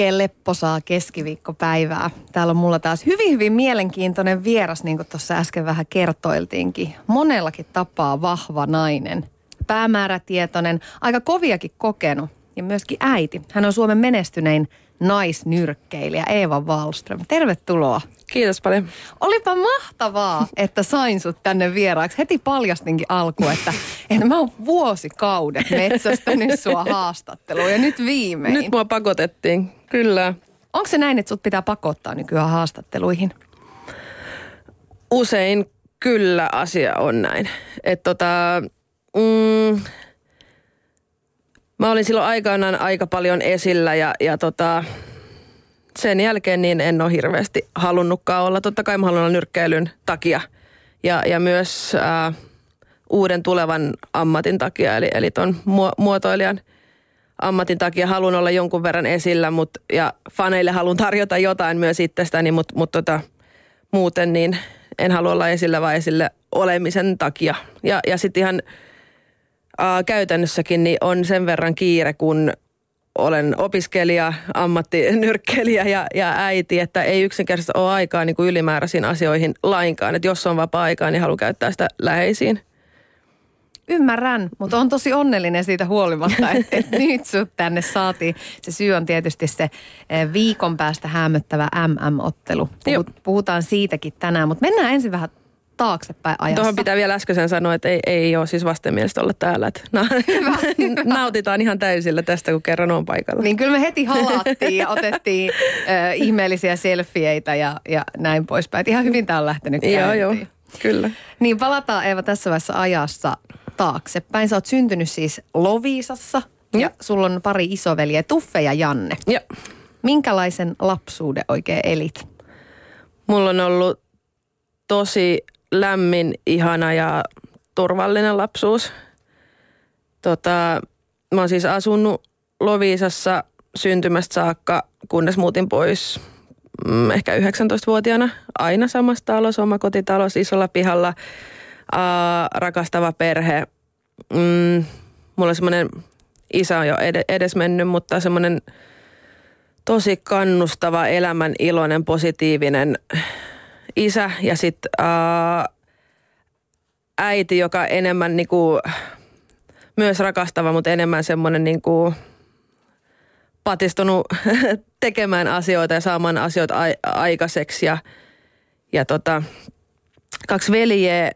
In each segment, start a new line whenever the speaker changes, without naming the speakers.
Oikein lepposaa keskiviikkopäivää. Täällä on mulla taas hyvin, hyvin mielenkiintoinen vieras, niin kuin tuossa äsken vähän kertoiltiinkin. Monellakin tapaa vahva nainen. Päämäärätietoinen, aika koviakin kokenut ja myöskin äiti. Hän on Suomen menestynein naisnyrkkeilijä Eeva Wallström. Tervetuloa.
Kiitos paljon.
Olipa mahtavaa, että sain sut tänne vieraaksi. Heti paljastinkin alku, että, että mä oon vuosikaudet metsästänyt sua haastatteluun ja nyt viimein.
Nyt mua pakotettiin, kyllä.
Onko se näin, että sut pitää pakottaa nykyään haastatteluihin?
Usein kyllä asia on näin. Että tota, mm, mä olin silloin aikanaan aika paljon esillä ja, ja tota, sen jälkeen niin en ole hirveästi halunnutkaan olla. Totta kai mä haluan olla nyrkkeilyn takia ja, ja myös ää, uuden tulevan ammatin takia, eli, eli ton muotoilijan ammatin takia haluan olla jonkun verran esillä mut, ja faneille haluan tarjota jotain myös itsestäni, mutta mut tota, muuten niin en halua olla esillä vaan esille olemisen takia. Ja, ja sitten ihan ää, käytännössäkin niin on sen verran kiire, kun olen opiskelija, ammattinyrkkelijä ja, ja äiti, että ei yksinkertaisesti ole aikaa niin kuin ylimääräisiin asioihin lainkaan. Että jos on vapaa-aikaa, niin haluan käyttää sitä läheisiin.
Ymmärrän, mutta on tosi onnellinen siitä huolimatta, että, että nyt sut tänne saatiin. Se syy on tietysti se eh, viikon päästä hämöttävä MM-ottelu. Puhut, puhutaan siitäkin tänään, mutta mennään ensin vähän taaksepäin ajassa.
Tuohon pitää vielä äskeisen sanoa, että ei, ei ole siis vastenmielistä olla täällä. Että na, nautitaan ihan täysillä tästä, kun kerran on paikalla.
Niin kyllä me heti halattiin ja otettiin äh, ihmeellisiä selfieitä ja, ja näin poispäin. Ihan hyvin tämä on lähtenyt käyntiin.
Joo, joo, kyllä.
Niin palataan Eeva tässä vaiheessa ajassa taaksepäin. Sä oot syntynyt siis Loviisassa mm. ja sulla on pari isoveliä, Tuffe ja Janne.
Joo.
Minkälaisen lapsuuden oikein elit?
Mulla on ollut tosi lämmin, ihana ja turvallinen lapsuus. Tota, mä oon siis asunut Loviisassa syntymästä saakka, kunnes muutin pois mm, ehkä 19-vuotiaana. Aina samassa talossa, oma kotitalous, isolla pihalla, rakastava perhe. Mm, mulla on semmoinen, isä on jo ed- edes mennyt, mutta semmoinen tosi kannustava, elämän iloinen, positiivinen isä ja sitten äiti, joka enemmän niinku, myös rakastava, mutta enemmän semmoinen niinku, patistunut tekemään asioita ja saamaan asioita a- aikaiseksi. Ja, ja tota, kaksi veljeä,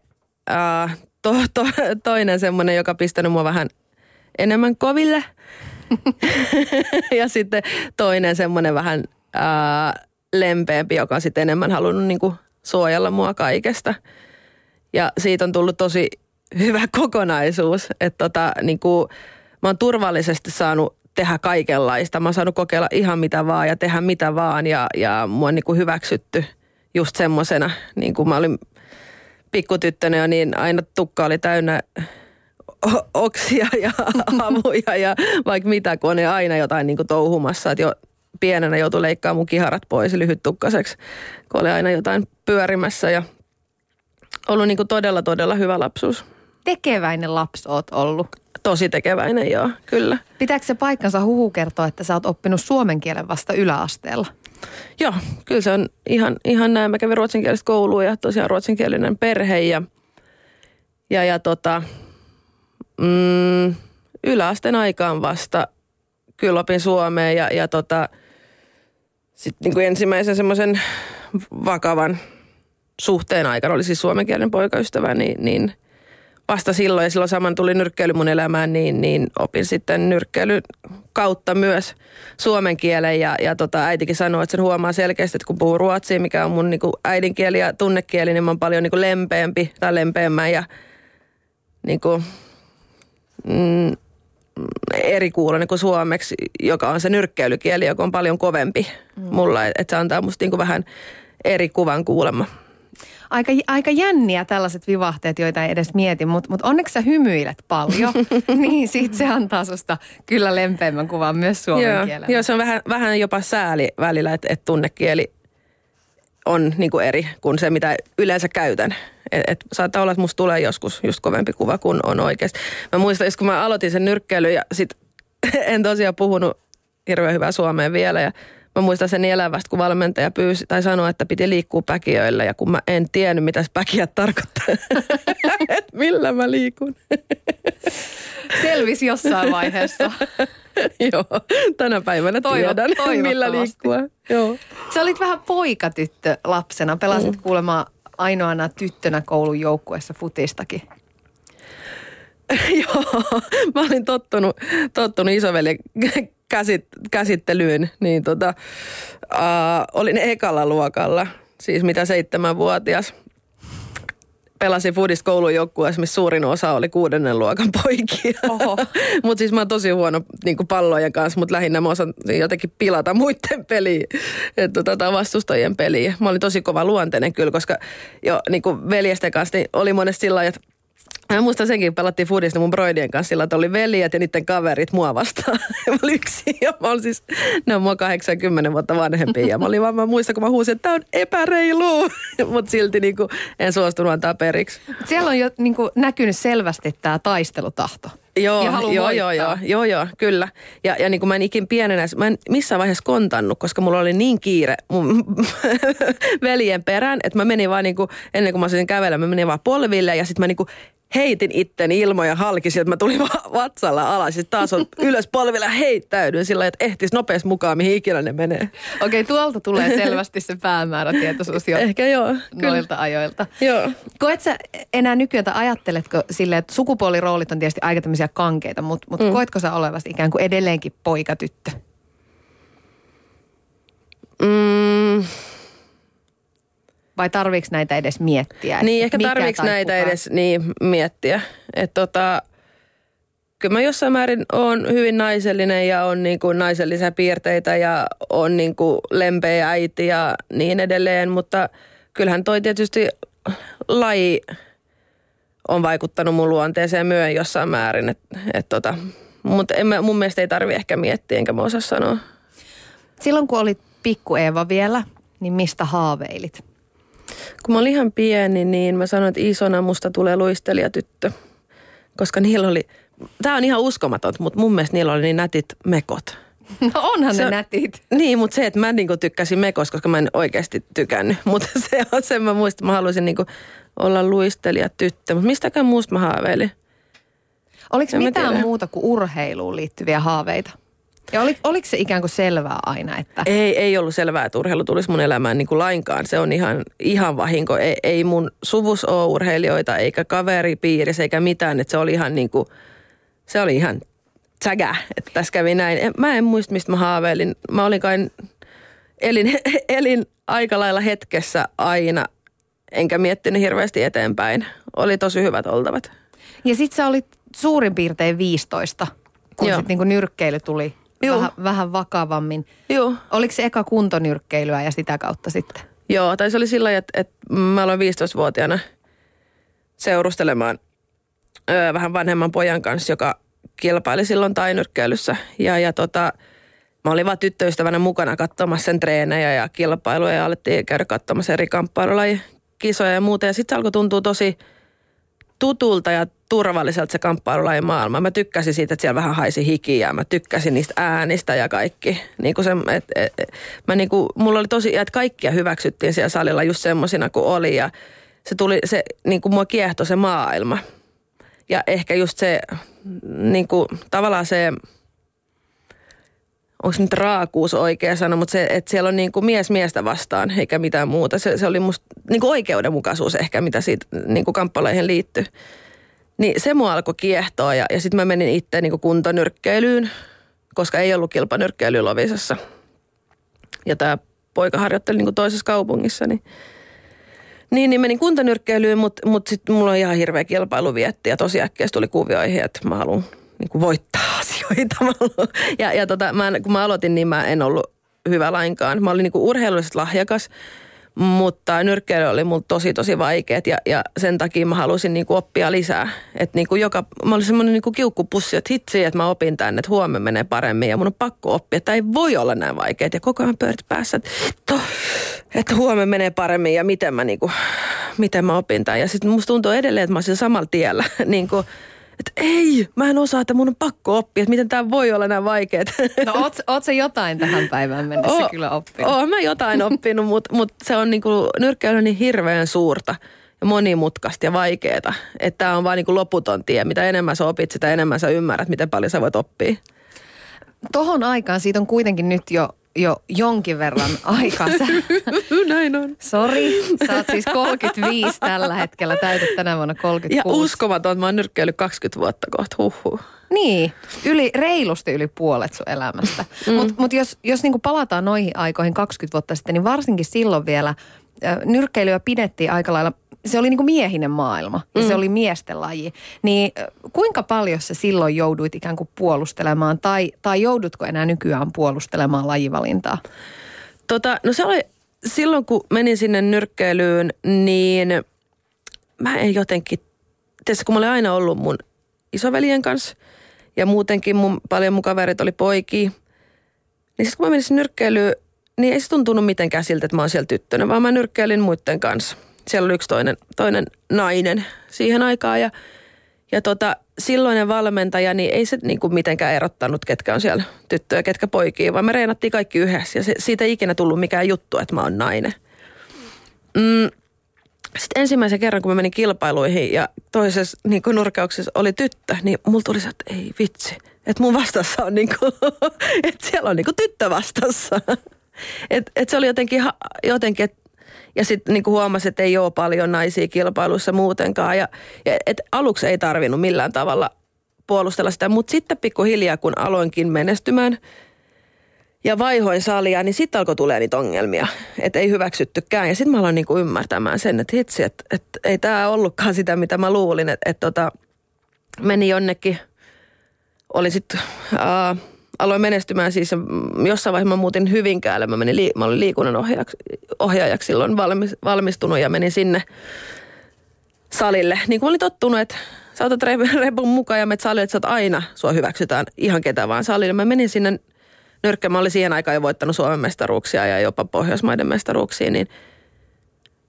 ää, to, to, toinen semmoinen, joka pistänyt mua vähän enemmän koville. ja sitten toinen semmoinen vähän ää, lempeämpi, joka on sitten enemmän halunnut niinku suojella mua kaikesta. Ja siitä on tullut tosi hyvä kokonaisuus, että tota, niin kuin, mä oon turvallisesti saanut tehdä kaikenlaista. Mä oon saanut kokeilla ihan mitä vaan ja tehdä mitä vaan ja, ja mua on niin kuin hyväksytty just semmosena. Niin kuin mä olin pikkutyttönä jo, niin aina tukka oli täynnä oksia ja havuja ja vaikka mitä, kun on aina jotain niin kuin touhumassa. Että jo pienenä joutui leikkaamaan mun kiharat pois lyhyttukkaseksi, kun oli aina jotain pyörimässä ja ollut niin kuin todella, todella hyvä lapsuus.
Tekeväinen lapsi oot ollut.
Tosi tekeväinen, joo, kyllä.
Pitääkö se paikkansa huhu kertoa, että sä oot oppinut suomen kielen vasta yläasteella?
Joo, kyllä se on ihan, ihan näin. Mä kävin ruotsinkielistä koulua ja tosiaan ruotsinkielinen perhe ja, ja, ja tota, mm, yläasteen aikaan vasta kyllä opin suomea ja, ja tota, sitten niin kuin ensimmäisen semmoisen vakavan suhteen aikana, oli siis suomenkielinen poikaystävä, niin, niin vasta silloin, ja silloin saman tuli nyrkkeily mun elämään, niin, niin opin sitten nyrkkeilyn kautta myös suomen kielen. Ja, ja tota, äitikin sanoi, että sen huomaa selkeästi, että kun puhuu ruotsia, mikä on mun niin kuin äidinkieli ja tunnekieli, niin mä oon paljon niin kuin lempeämpi tai lempeämmän ja niin kuin, mm, eri kuulonen kuin suomeksi, joka on se nyrkkeilykieli, joka on paljon kovempi mm. mulla. Että se antaa musta niin kuin vähän eri kuvan kuulemma.
Aika, aika jänniä tällaiset vivahteet, joita ei edes mieti, mutta mut onneksi sä hymyilet paljon, niin sit se antaa susta kyllä lempeimmän kuvan myös suomen
Joo,
kielellä.
joo, se on vähän, vähän jopa sääli välillä, että, että tunnekieli on niin kuin eri kuin se, mitä yleensä käytän. Et, et saattaa olla, että musta tulee joskus just kovempi kuva kuin on oikeasti. Mä muistan, kun mä aloitin sen nyrkkeilyn ja sit en tosiaan puhunut hirveän hyvää suomea vielä ja Mä muistan sen elävästä, kun valmentaja pyysi tai sanoi, että piti liikkua päkiöillä ja kun mä en tiennyt, mitä päkiät tarkoittaa. että millä mä liikun.
Selvisi jossain vaiheessa.
Joo, tänä päivänä
Toivo-
tiedän, millä liikkua. Joo.
Sä olit vähän poikatyttö lapsena. Pelasit mm. kuulemma ainoana tyttönä koulun joukkueessa futistakin.
Joo, mä olin tottunut, tottunut isoveljen käsit, käsittelyyn, niin tota, äh, olin ekalla luokalla, siis mitä seitsemänvuotias. Pelasin foodista koulun joukkueessa, missä suurin osa oli kuudennen luokan poikia. Mutta siis mä oon tosi huono niin pallojen kanssa, mutta lähinnä mä osaan jotenkin pilata muiden peliä, että tota, vastustajien peliä. Mä olin tosi kova luonteinen kyllä, koska jo niin veljesten kanssa niin oli monesti sillä lailla, että Mä muistan senkin, pelattiin foodista mun broidien kanssa sillä, että oli veljet ja niiden kaverit mua vastaan. mä olin yksin ja mä olin siis, ne on mua 80 vuotta vanhempia ja mä olin vaan, mä muistan, kun mä huusin, että tää on epäreilu. Mutta silti niin kuin, en suostunut antaa periksi.
Siellä on jo niin kuin, näkynyt selvästi tämä taistelutahto.
Joo, joo, joo, joo, joo, joo, kyllä. Ja, ja niin kuin mä en ikin pienenä, mä en missään vaiheessa kontannut, koska mulla oli niin kiire mun veljen perään, että mä menin vaan niin kuin, ennen kuin mä osasin kävellä, mä menin vaan polville ja sitten mä niin kuin heitin itteni ilmoja ja halkisin, että mä tulin vatsalla alas. Sitten taas on ylös polvilla heittäydyin sillä että ehtis nopeasti mukaan, mihin ikinä ne menee.
Okei, tuolta tulee selvästi se päämäärätietoisuus jo
Ehkä joo,
noilta ajoilta.
Joo.
Koet sä enää nykyään, tai ajatteletko silleen, että sukupuoliroolit on tietysti aika tämmöisiä kankeita, mutta, mutta mm. koetko sä olevasi ikään kuin edelleenkin poikatyttö?
Mm,
Vai tarviiko näitä edes miettiä? että
Niin, ehkä tarviiko näitä
kuka?
edes niin miettiä. Että tota, kyllä mä jossain määrin on hyvin naisellinen ja on niin kuin naisellisia piirteitä ja on niin kuin lempeä äiti ja niin edelleen. Mutta kyllähän toi tietysti laji on vaikuttanut mun luonteeseen myös jossain määrin. Et, et tota, mutta en mä, mun mielestä ei tarvi ehkä miettiä, enkä mä osaa sanoa.
Silloin kun olit pikku Eeva vielä, niin mistä haaveilit?
Kun mä olin ihan pieni, niin mä sanoin, että isona musta tulee luistelijatyttö. Koska niillä oli, tää on ihan uskomatonta, mutta mun mielestä niillä oli niin nätit mekot.
No onhan
Se
ne
on-
nätit.
Niin, mutta se, että mä niinku tykkäsin mekosta, koska mä en oikeasti tykännyt. Mutta se on sen mä muistan, mä haluaisin niinku olla luistelijatyttö. Mutta mistäkään muusta mä haaveilin?
Oliko
En
mitään
tiedä.
muuta kuin urheiluun liittyviä haaveita? Ja oli, oliko se ikään kuin selvää aina, että
Ei, ei ollut selvää, että urheilu tulisi mun elämään niin kuin lainkaan. Se on ihan, ihan vahinko. Ei, ei mun suvus ole urheilijoita, eikä kaveripiirissä, eikä mitään. Että se oli ihan niin kuin, se oli ihan tsägä, että tässä kävi näin. Mä en muista, mistä mä haaveilin. Mä olin kai, elin, elin aika lailla hetkessä aina, enkä miettinyt hirveästi eteenpäin. Oli tosi hyvät oltavat.
Ja sit sä olit suurin piirtein 15, kun
Joo.
sit niinku nyrkkeily tuli
Joo.
vähän, vähän vakavammin.
Joo.
Oliko se eka kuntonyrkkeilyä ja sitä kautta sitten?
Joo, tai se oli sillä että, että mä aloin 15-vuotiaana seurustelemaan öö, vähän vanhemman pojan kanssa, joka kilpaili silloin tainyrkkeilyssä. Ja, ja tota, mä olin vaan tyttöystävänä mukana katsomassa sen treenejä ja kilpailuja ja alettiin käydä katsomassa eri kamppailulajien kisoja ja muuta. Ja sitten se alkoi tuntua tosi tutulta ja turvalliselta se kamppailulajin maailma. Mä tykkäsin siitä, että siellä vähän haisi hikiä. Mä tykkäsin niistä äänistä ja kaikki. Niin kuin se, et, et, mä niin kuin, mulla oli tosi, että kaikkia hyväksyttiin siellä salilla just semmosina kuin oli. Ja se tuli, se niin kuin mua kiehtoi se maailma. Ja ehkä just se, niin kuin, tavallaan se, onko nyt raakuus oikea sana, mutta se, että siellä on niin kuin mies miestä vastaan, eikä mitään muuta. Se, se oli musta niin kuin oikeudenmukaisuus ehkä, mitä siitä niin kuin kamppaleihin liittyy. Niin se mua alkoi kiehtoa ja, ja sitten mä menin itse niin kuin kuntonyrkkeilyyn, koska ei ollut kilpanyrkkeilyä Lovisassa. Ja tämä poika harjoitteli niin kuin toisessa kaupungissa, niin niin, niin menin kuntonyrkkeilyyn, mutta mut sitten mulla on ihan hirveä kilpailuvietti ja tosi äkkiä se tuli kuvioihin, että mä haluan niin kuin voittaa asioita. Ja, ja tota, mä, kun mä aloitin, niin mä en ollut hyvä lainkaan. Mä olin niin kuin urheilullisesti lahjakas, Mutta nyrkkeily oli mulla tosi tosi vaikeet ja, ja sen takia mä halusin niinku oppia lisää. Että niinku joka, mä olin semmoinen niinku kiukkupussi, että hitsi, että mä opin tänne, että huomenna menee paremmin ja mun on pakko oppia, että ei voi olla näin vaikeet. Ja koko ajan pyörit päässä, että, että huomenna menee paremmin ja miten mä, niinku, miten mä opin tämän. Ja sitten musta tuntuu edelleen, että mä olisin samalla tiellä. niinku, että ei, mä en osaa, että mun on pakko oppia, että miten tämä voi olla näin vaikeet.
No oot, oot sä jotain tähän päivään mennessä o, kyllä oppinut?
Oon mä jotain oppinut, mutta mut se on niinku, nyrkkeily on niin hirveän suurta ja monimutkaista ja vaikeaa. Että tämä on vaan niinku loputon tie. Mitä enemmän sä opit, sitä enemmän sä ymmärrät, miten paljon sä voit oppia.
Tohon aikaan siitä on kuitenkin nyt jo jo jonkin verran aikaa.
Näin on.
Sori, sä oot siis 35 tällä hetkellä, täytät tänä vuonna 36.
Ja uskomaton, että mä oon nyrkkeillyt 20 vuotta kohta, huhhuh.
Niin, yli, reilusti yli puolet sun elämästä. Mm. Mutta mut jos, jos niinku palataan noihin aikoihin 20 vuotta sitten, niin varsinkin silloin vielä nyrkkeilyä pidettiin aika lailla se oli niin kuin miehinen maailma ja mm. se oli miesten laji. Niin kuinka paljon se silloin jouduit ikään kuin puolustelemaan tai, tai joudutko enää nykyään puolustelemaan lajivalintaa?
Tota, no se oli silloin kun menin sinne nyrkkeilyyn, niin mä en jotenkin, tietysti kun mä olin aina ollut mun isoveljen kanssa ja muutenkin mun, paljon mun kaverit oli poikia, niin sitten kun mä menin sinne nyrkkeilyyn, niin ei se tuntunut mitenkään siltä, että mä oon siellä tyttönä, vaan mä nyrkkeilin muiden kanssa – siellä oli yksi toinen, toinen nainen siihen aikaan ja, ja tota, silloinen valmentaja, niin ei se niin kuin mitenkään erottanut, ketkä on siellä tyttöjä, ketkä poikia, vaan me reenattiin kaikki yhdessä ja se, siitä ei ikinä tullut mikään juttu, että mä oon nainen. Mm, sitten ensimmäisen kerran, kun mä menin kilpailuihin ja toisessa niin kuin nurkauksessa oli tyttö, niin mulla tuli se, että ei vitsi, että mun vastassa on niin kuin, että siellä on niin kuin tyttö vastassa. Et, et se oli jotenkin, jotenkin että ja sitten niin huomasi, että ei ole paljon naisia kilpailussa muutenkaan. Ja, ja et aluksi ei tarvinnut millään tavalla puolustella sitä, mutta sitten pikkuhiljaa, kun aloinkin menestymään ja vaihoin salia, niin sitten alkoi tulee niitä ongelmia, että ei hyväksyttykään. Ja sitten mä aloin niin ymmärtämään sen, että hitsi, että, että ei tämä ollutkaan sitä, mitä mä luulin, että, että tota, meni jonnekin, oli sitten... Uh, aloin menestymään siis jossain vaiheessa mä muutin Hyvinkäälle. Mä, menin, mä olin liikunnan ohjaajaksi, ohjaajaksi silloin valmis, valmistunut ja menin sinne salille. Niin kuin olin tottunut, että sä otat repun mukaan ja menet salille, että sä oot aina, sua hyväksytään ihan ketä vaan salille. Mä menin sinne nyrkkä, mä olin siihen aikaan jo voittanut Suomen mestaruuksia ja jopa Pohjoismaiden mestaruuksia, niin –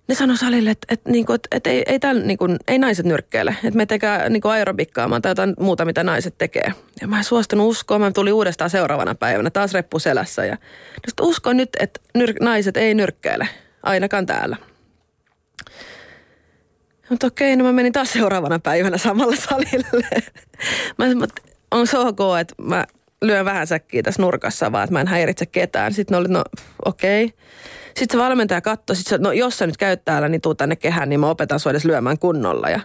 ne sanoi salille, että, että, niin kuin, että, että ei, ei, tämän, niin kuin, ei naiset nyrkkeile. Että me tekää niin aerobikkaamaan tai jotain muuta, mitä naiset tekee. Ja mä en suostunut uskoa. Mä tulin uudestaan seuraavana päivänä taas reppu selässä. Ja uskon nyt, että nyr, naiset ei nyrkkeile. Ainakaan täällä. Mutta okei, no mä menin taas seuraavana päivänä samalle salille. mä sanoin, on se ok, että mä lyön vähän säkkiä tässä nurkassa vaan, että mä en häiritse ketään. Sitten ne oli, no okei. Okay. Sitten se valmentaja katsoi, sit se, no jos sä nyt käyt täällä, niin tuu tänne kehään, niin mä opetan sua edes lyömään kunnolla. Ja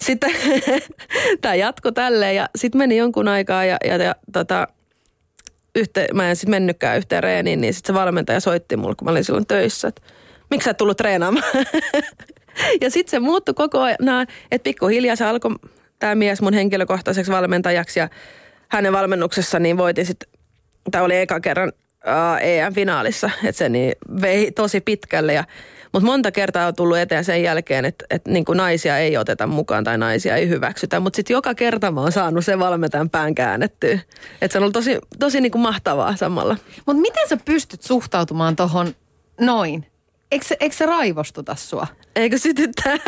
sitten tämä jatkoi tälleen ja sitten meni jonkun aikaa ja, ja, ja tota, yhte, mä en sitten mennytkään yhteen reeniin, niin sitten se valmentaja soitti mulle, kun mä olin silloin töissä, että miksi sä et tullut treenaamaan? ja sitten se muuttui koko ajan, että pikkuhiljaa se alkoi tämä mies mun henkilökohtaiseksi valmentajaksi ja hänen valmennuksessa niin voitin sitten, tämä oli eka kerran uh, EM-finaalissa, että se niin vei tosi pitkälle ja mutta monta kertaa on tullut eteen sen jälkeen, että, että niin naisia ei oteta mukaan tai naisia ei hyväksytä. Mutta sitten joka kerta mä oon saanut sen valmentajan pään käännettyä. Että se on ollut tosi, tosi niin kuin mahtavaa samalla.
Mutta miten sä pystyt suhtautumaan tuohon noin? Eikö, eikö se raivostuta sua?
Eikö sytyttää?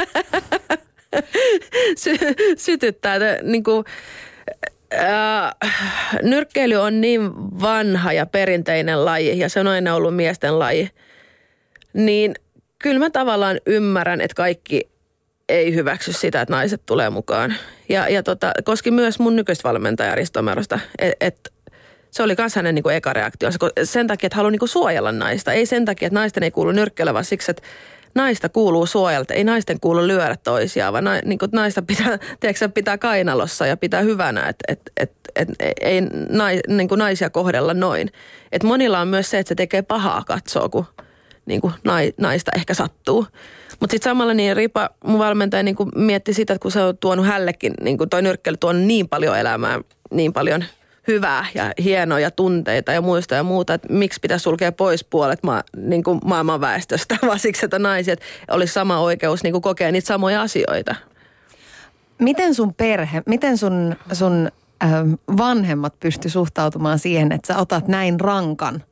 Sy, sytyttää. Niin kuin, Äh, nyrkkeily on niin vanha ja perinteinen laji ja se on aina ollut miesten laji. Niin kyllä mä tavallaan ymmärrän, että kaikki ei hyväksy sitä, että naiset tulee mukaan. Ja, ja tota, koski myös mun nykyistä valmentajaa että et, se oli myös hänen niin kuin eka reaktio. Sen takia, että haluaa niin kuin suojella naista. Ei sen takia, että naisten ei kuulu nyrkkeillä, vaan siksi, että naista kuuluu suojella. Ei naisten kuulu lyödä toisiaan, vaan na, niin kuin naista pitää, tiedätkö, pitää kainalossa ja pitää hyvänä, että et, et, et, ei nais, niin kuin naisia kohdella noin. Et monilla on myös se, että se tekee pahaa katsoa, kun niin kuin naista ehkä sattuu. Mutta sitten samalla niin Ripa, mun valmentaja, niin mietti sitä, että kun se on tuonut hällekin, niin kuin toi nyrkkely tuonut niin paljon elämää, niin paljon hyvää ja hienoja tunteita ja muista ja muuta, että miksi pitäisi sulkea pois puolet ma, niin kuin maailman väestöstä, vaan siksi, että naiset olisi sama oikeus niin kuin kokea niitä samoja asioita.
Miten sun perhe, miten sun, sun äh, vanhemmat pysty suhtautumaan siihen, että sä otat näin rankan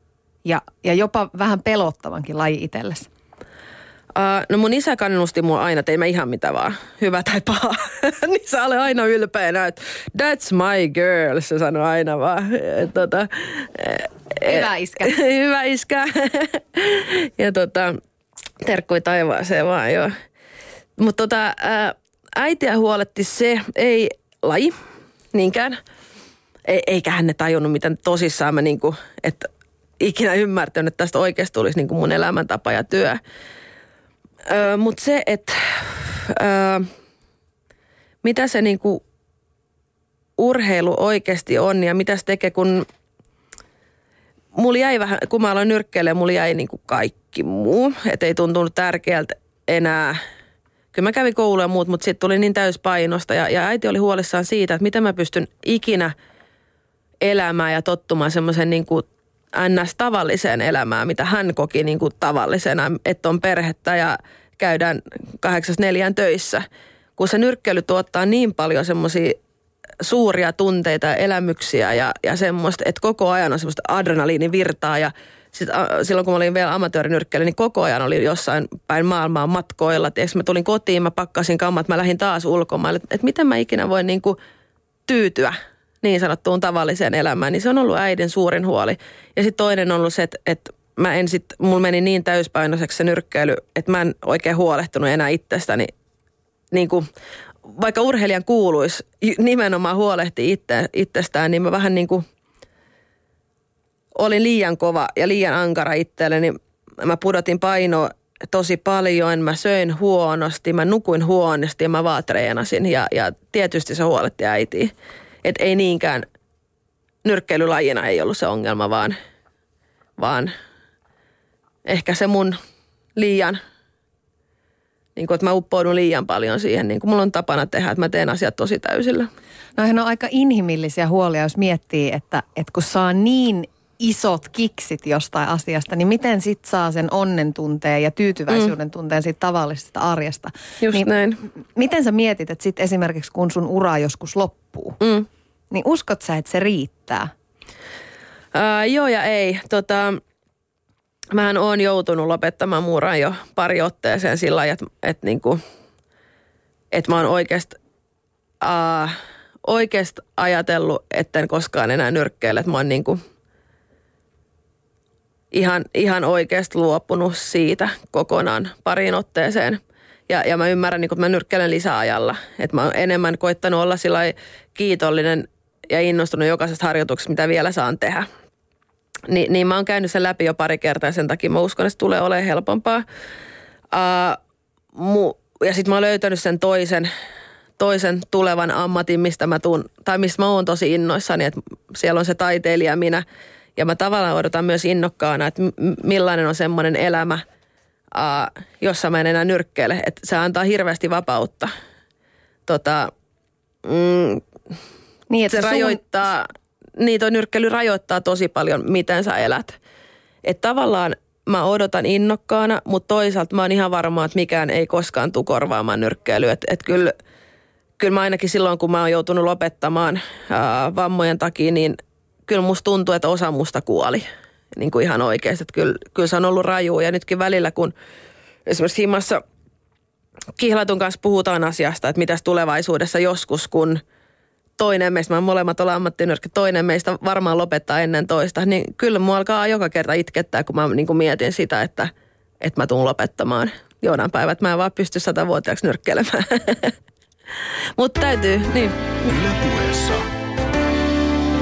ja, ja jopa vähän pelottavankin laji itsellesi?
Uh, no mun isä kannusti mua aina, että ei mä ihan mitä vaan, hyvä tai paha. niin sä ole aina ylpeänä, että that's my girl, se sanoi aina vaan. Et, tota,
hyvä iskä.
hyvä iskä. ja tota, terkkui taivaaseen vaan joo. Mutta tota, äitiä huoletti se, ei laji niinkään. E, eikä hän ne tajunnut, miten tosissaan mä niinku, että ikinä ymmärtänyt, että tästä oikeasti tulisi niinku mun elämäntapa ja työ. Mutta se, että mitä se niinku urheilu oikeasti on ja mitä se tekee, kun mulla jäi vähän, kun mä aloin nyrkkeilemään, mulla jäi niinku kaikki muu. Että ei tuntunut tärkeältä enää. Kyllä mä kävin koulua ja muut, mutta sitten tuli niin täyspainosta ja, ja äiti oli huolissaan siitä, että miten mä pystyn ikinä elämään ja tottumaan semmoisen niin kuin ns. tavalliseen elämään, mitä hän koki niin kuin tavallisena, että on perhettä ja käydään kahdeksas neljän töissä. Kun se nyrkkeily tuottaa niin paljon semmoisia suuria tunteita ja elämyksiä ja, ja semmoista, että koko ajan on semmoista adrenaliinivirtaa ja sit, a, silloin kun mä olin vielä amatöörinyrkkeilijä, niin koko ajan oli jossain päin maailmaa matkoilla. Tiedätkö, mä tulin kotiin, mä pakkasin kammat, mä lähdin taas ulkomaille. Että et miten mä ikinä voin niinku tyytyä niin sanottuun tavalliseen elämään, niin se on ollut äidin suurin huoli. Ja sitten toinen on ollut se, että, että mä en sit, mulla meni niin täyspainoiseksi se nyrkkeily, että mä en oikein huolehtunut enää itsestäni. Niin kuin, vaikka urheilijan kuuluisi nimenomaan huolehti itse, itsestään, niin mä vähän niin kuin olin liian kova ja liian ankara itselleni. Mä pudotin painoa tosi paljon, mä söin huonosti, mä nukuin huonosti ja mä vaan treenasin. Ja, ja tietysti se huoletti äitiä. Että ei niinkään nyrkkeilylajina ei ollut se ongelma, vaan, vaan ehkä se mun liian, niin kuin, että mä uppoudun liian paljon siihen, niin kuin mulla on tapana tehdä, että mä teen asiat tosi täysillä.
No on aika inhimillisiä huolia, jos miettii, että, että kun saa niin isot kiksit jostain asiasta, niin miten sit saa sen onnen tunteen ja tyytyväisyyden tunteen siitä tavallisesta arjesta?
Just
niin
näin.
Miten sä mietit, että sit esimerkiksi kun sun ura joskus loppuu,
Mm.
niin uskot sä, että se riittää?
Ää, joo ja ei. Tota, mähän oon joutunut lopettamaan muuran jo pari otteeseen sillä lailla, että, että, niinku, että mä oon oikeasti ää, oikeast ajatellut, etten koskaan enää nyrkkeile. Että mä oon niinku ihan, ihan oikeasti luopunut siitä kokonaan pariin otteeseen. Ja, ja mä ymmärrän, niin kun mä nyrkkeilen lisäajalla. Että mä oon enemmän koittanut olla sillä kiitollinen ja innostunut jokaisesta harjoituksesta, mitä vielä saan tehdä. Ni, niin mä oon käynyt sen läpi jo pari kertaa ja sen takia mä uskon, että se tulee olemaan helpompaa. Uh, mu, ja sitten mä oon löytänyt sen toisen, toisen tulevan ammatin, mistä mä tuun, tai mistä mä oon tosi innoissani, että siellä on se taiteilija minä. Ja mä tavallaan odotan myös innokkaana, että millainen on semmoinen elämä, uh, jossa mä en enää nyrkkeile. Että se antaa hirveästi vapautta. Tota, mm,
Niin, että
se
sun-
rajoittaa, niin toi nyrkkeily rajoittaa tosi paljon, miten sä elät. Että tavallaan mä odotan innokkaana, mutta toisaalta mä oon ihan varma, että mikään ei koskaan tule korvaamaan nyrkkeilyä. Että et kyllä, kyllä mä ainakin silloin, kun mä oon joutunut lopettamaan ää, vammojen takia, niin kyllä musta tuntuu, että osa musta kuoli. Niin kuin ihan oikeasti. Että kyllä, kyllä se on ollut raju. Ja nytkin välillä, kun esimerkiksi himassa kihlatun kanssa puhutaan asiasta, että mitäs tulevaisuudessa joskus, kun toinen meistä, mä molemmat ollaan ammattinyrkki, toinen meistä varmaan lopettaa ennen toista, niin kyllä mua alkaa joka kerta itkettää, kun mä niin kuin mietin sitä, että, että mä tuun lopettamaan jonain päivä, että mä en vaan pysty satavuotiaaksi nyrkkeilemään. Mutta täytyy, niin.
Yle puheessa.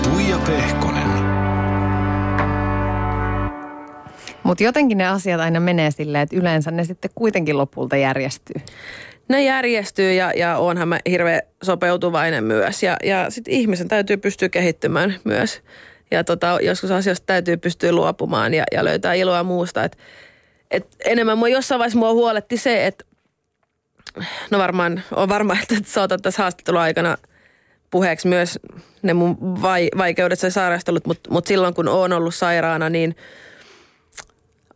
Tuija Pehkonen.
Mutta jotenkin ne asiat aina menee silleen, että yleensä ne sitten kuitenkin lopulta järjestyy.
Ne järjestyy ja, ja onhan mä hirveän sopeutuvainen myös. Ja, ja sitten ihmisen täytyy pystyä kehittymään myös. Ja tota, joskus asioista täytyy pystyä luopumaan ja, ja löytää iloa muusta. Et, et enemmän mua jossain vaiheessa mua huoletti se, että no varmaan, on varma, että sä otat tässä haastattelun aikana puheeksi myös ne mun vai, vaikeudet ja sairastelut, mutta mut silloin kun oon ollut sairaana, niin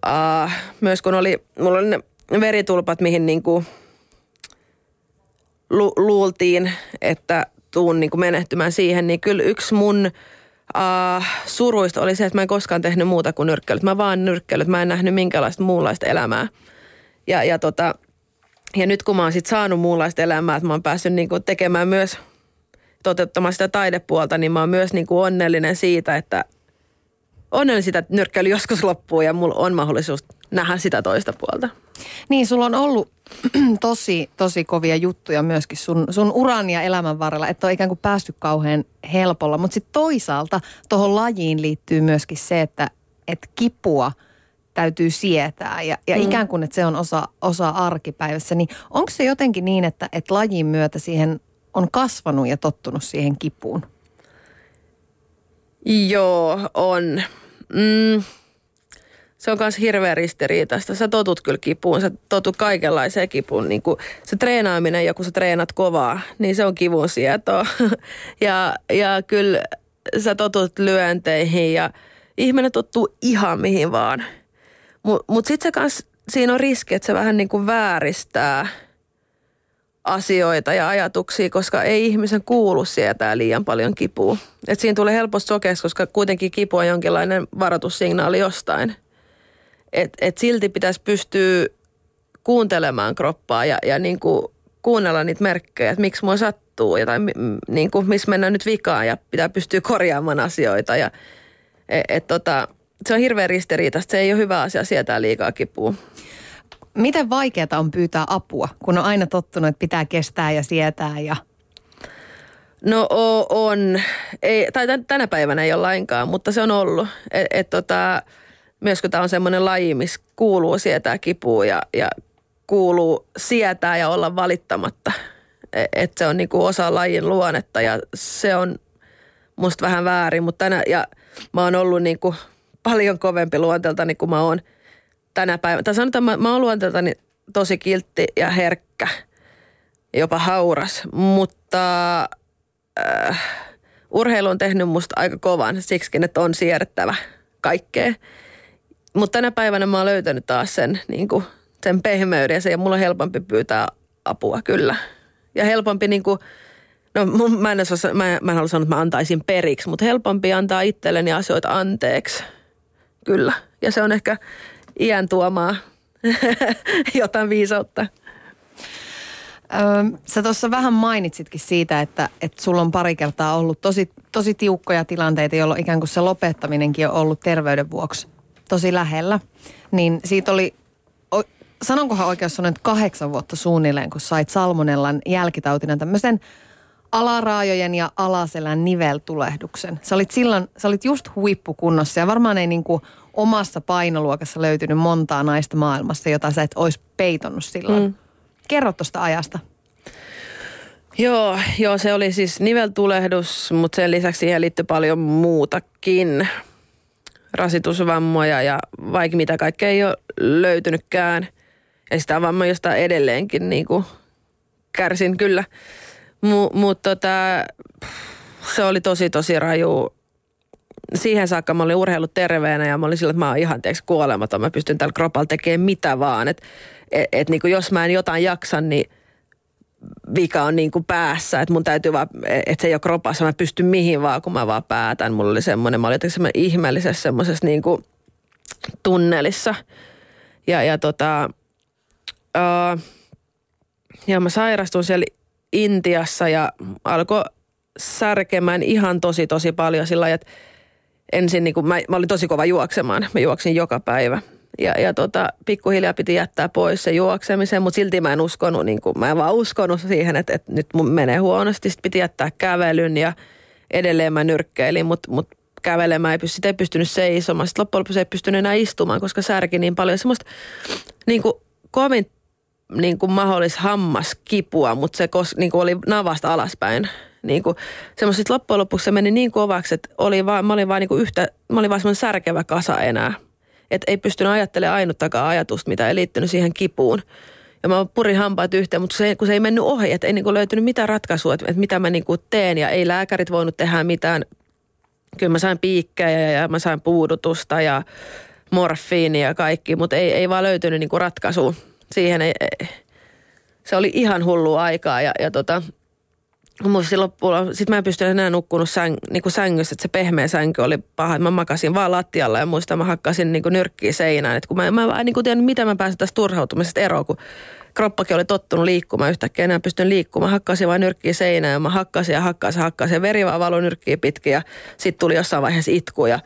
uh, myös kun oli, mulla oli ne veritulpat, mihin niinku lu, luultiin, että tuun niinku menehtymään siihen, niin kyllä yksi mun uh, suruista oli se, että mä en koskaan tehnyt muuta kuin nyrkkeilyt. Mä vaan nyrkkeilyt, mä en nähnyt minkälaista muunlaista elämää. Ja, ja, tota, ja nyt kun mä oon sit saanut muunlaista elämää, että mä oon päässyt niinku tekemään myös toteuttamaan sitä taidepuolta, niin mä oon myös niinku onnellinen siitä, että onnellinen sitä, että nyrkkeily joskus loppuu ja mulla on mahdollisuus nähdä sitä toista puolta.
Niin, sulla on ollut tosi, tosi kovia juttuja myöskin sun, sun uran ja elämän varrella, että on ikään kuin päästy kauhean helpolla. Mutta sitten toisaalta tuohon lajiin liittyy myöskin se, että, että kipua täytyy sietää ja, ja mm. ikään kuin, että se on osa, osa arkipäivässä. Niin onko se jotenkin niin, että, että lajin myötä siihen on kasvanut ja tottunut siihen kipuun?
Joo, on. Mm, se on myös hirveän ristiriitaista. Sä totut kyllä kipuun, sä totut kaikenlaiseen kipuun. Niin kuin se treenaaminen ja kun sä treenat kovaa, niin se on kivun sietoa. ja, ja kyllä sä totut lyönteihin ja ihminen tottuu ihan mihin vaan. Mutta mut sitten se kans, siinä on riski, että se vähän niin kuin vääristää – asioita ja ajatuksia, koska ei ihmisen kuulu sietää liian paljon kipua. Et siinä tulee helposti sokeaksi, koska kuitenkin kipu on jonkinlainen varoitussignaali jostain. Et, et silti pitäisi pystyä kuuntelemaan kroppaa ja, ja niin kuin kuunnella niitä merkkejä, että miksi mua sattuu ja tai niin kuin, missä mennään nyt vikaan ja pitää pystyä korjaamaan asioita. Ja, et, et tota, se on hirveän ristiriitaista. Se ei ole hyvä asia sietää liikaa kipua.
Miten vaikeaa on pyytää apua, kun on aina tottunut, että pitää kestää ja sietää ja...
No on. Ei, tai tänä päivänä ei ole lainkaan, mutta se on ollut. Et, et tota, myös kun tämä on semmoinen laji, missä kuuluu sietää kipua ja, ja kuuluu sietää ja olla valittamatta. E, että se on niinku osa lajin luonnetta ja se on musta vähän väärin. Mutta tänä, ja mä oon ollut niinku paljon kovempi luonteelta, kuin mä oon – tänä päivänä. Tai sanotaan, mä, mä oon luonteeltani tosi kiltti ja herkkä, jopa hauras, mutta äh, urheilu on tehnyt musta aika kovan siksikin, että on siedettävä kaikkea. Mutta tänä päivänä mä oon löytänyt taas sen, niin kuin, sen pehmeyden ja, mulla on helpompi pyytää apua kyllä. Ja helpompi niin kuin, no mä en, osaa, mä, mä en halua sanoa, että mä antaisin periksi, mutta helpompi antaa itselleni asioita anteeksi. Kyllä. Ja se on ehkä iän tuomaa jotain viisautta.
Öö, sä tuossa vähän mainitsitkin siitä, että, että sulla on pari kertaa ollut tosi, tosi tiukkoja tilanteita, jolloin ikään kuin se lopettaminenkin on ollut terveyden vuoksi tosi lähellä. Niin siitä oli, sanonkohan oikeus sanoen, että kahdeksan vuotta suunnilleen, kun sait salmonellan jälkitautina tämmöisen alaraajojen ja alaselän niveltulehduksen. Sä olit silloin, sä olit just huippukunnossa ja varmaan ei niinku omassa painoluokassa löytynyt montaa naista maailmassa, jota sä et olisi peitonnut silloin. Mm. Kerro tuosta ajasta.
Joo, joo, se oli siis niveltulehdus, mutta sen lisäksi siihen liittyy paljon muutakin. Rasitusvammoja ja vaikka mitä kaikkea ei ole löytynytkään. Ja sitä vammaa, josta edelleenkin niin kuin kärsin kyllä. Mutta tota, se oli tosi tosi raju siihen saakka mä olin urheillut terveenä ja mä olin sillä, että mä oon ihan teeksi kuolematon. Mä pystyn tällä kropalla tekemään mitä vaan. Että et, et niin kuin jos mä en jotain jaksa, niin vika on niin kuin päässä, että mun täytyy vaan, että se ei ole kropassa, mä pystyn mihin vaan, kun mä vaan päätän. Mulla oli semmoinen, mä olin jotenkin semmoinen ihmeellisessä semmoisessa niin kuin tunnelissa. Ja, ja tota, uh, ja mä sairastuin siellä Intiassa ja alkoi särkemään ihan tosi tosi paljon sillä lailla, että ensin niin kuin mä, mä olin tosi kova juoksemaan. Mä juoksin joka päivä. Ja, ja tota, pikkuhiljaa piti jättää pois se juoksemisen, mutta silti mä en uskonut, niin kuin, mä en vaan uskonut siihen, että, että nyt mun menee huonosti. Sitten piti jättää kävelyn ja edelleen mä nyrkkeilin, mutta mut kävelemään ei, pysty, ei pystynyt seisomaan. Sitten loppujen lopuksi ei pystynyt enää istumaan, koska särki niin paljon. Semmoista niin kuin, kovin niin kuin mahdollis hammaskipua, mutta se kos, niin kuin oli navasta alaspäin niin kuin, semmoiset loppujen lopuksi se meni niin kovaksi, että oli vaan, mä olin vaan niin kuin yhtä, mä olin vaan semmoinen särkevä kasa enää. Että ei pystynyt ajattelemaan ainuttakaan ajatusta, mitä ei liittynyt siihen kipuun. Ja mä purin hampaat yhteen, mutta se, kun se ei mennyt ohi, että ei niin kuin löytynyt mitään ratkaisua, että, että mitä mä niin kuin teen. Ja ei lääkärit voinut tehdä mitään. Kyllä mä sain piikkejä ja mä sain puudutusta ja morfiinia ja kaikki, mutta ei, ei vaan löytynyt niin kuin ratkaisu siihen. Ei, ei. Se oli ihan hullu aikaa ja, ja tota, loppuun, sit mä en pystynyt enää nukkunut säng, niin kuin sängyssä, että se pehmeä sänky oli paha. Mä makasin vaan lattialla ja muista mä hakkasin niin kuin nyrkkiä seinään. Et kun mä, mä en niin kuin mitä mä pääsin tästä turhautumisesta eroon, kun kroppakin oli tottunut liikkumaan yhtäkkiä enää pystyn liikkumaan. Mä hakkasin vain nyrkkiä seinään ja mä hakkasin ja hakkasin ja hakkasin veri vaan nyrkkiä pitkin ja sitten tuli jossain vaiheessa itku ja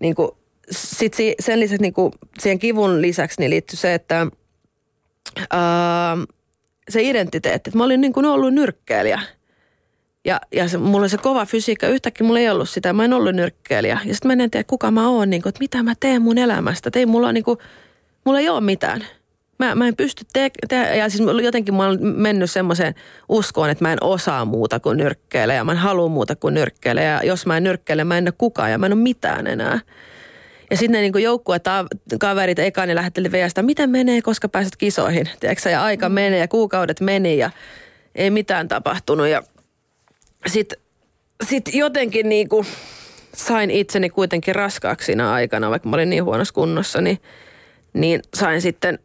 niin kuin, sit sen lisäksi niin kuin, siihen kivun lisäksi niin liittyi se, että ää, se identiteetti, että mä olin niin kuin ollut nyrkkeilijä – ja, ja se, mulla oli se kova fysiikka, yhtäkkiä mulla ei ollut sitä, mä en ollut nyrkkeilijä. Ja sitten mä en tiedä, kuka mä oon, niin kuin, että mitä mä teen mun elämästä. Ei mulla, niin kuin, mulla ei ole mitään. Mä, mä en pysty tekemään, te- ja siis jotenkin mä oon mennyt semmoiseen uskoon, että mä en osaa muuta kuin nyrkkeillä ja mä en halua muuta kuin nyrkkeillä. Ja jos mä en nyrkkeile, mä en ole kukaan ja mä en ole mitään enää. Ja sitten ne niin joukkueet, kaverit, eka ne lähetteli viestää, miten menee, koska pääset kisoihin. Tiedätkö, ja aika mm. menee ja kuukaudet meni ja ei mitään tapahtunut. Ja sitten sit jotenkin niin kuin sain itseni kuitenkin raskaaksi siinä aikana, vaikka mä olin niin huonossa kunnossa, niin, niin sain sitten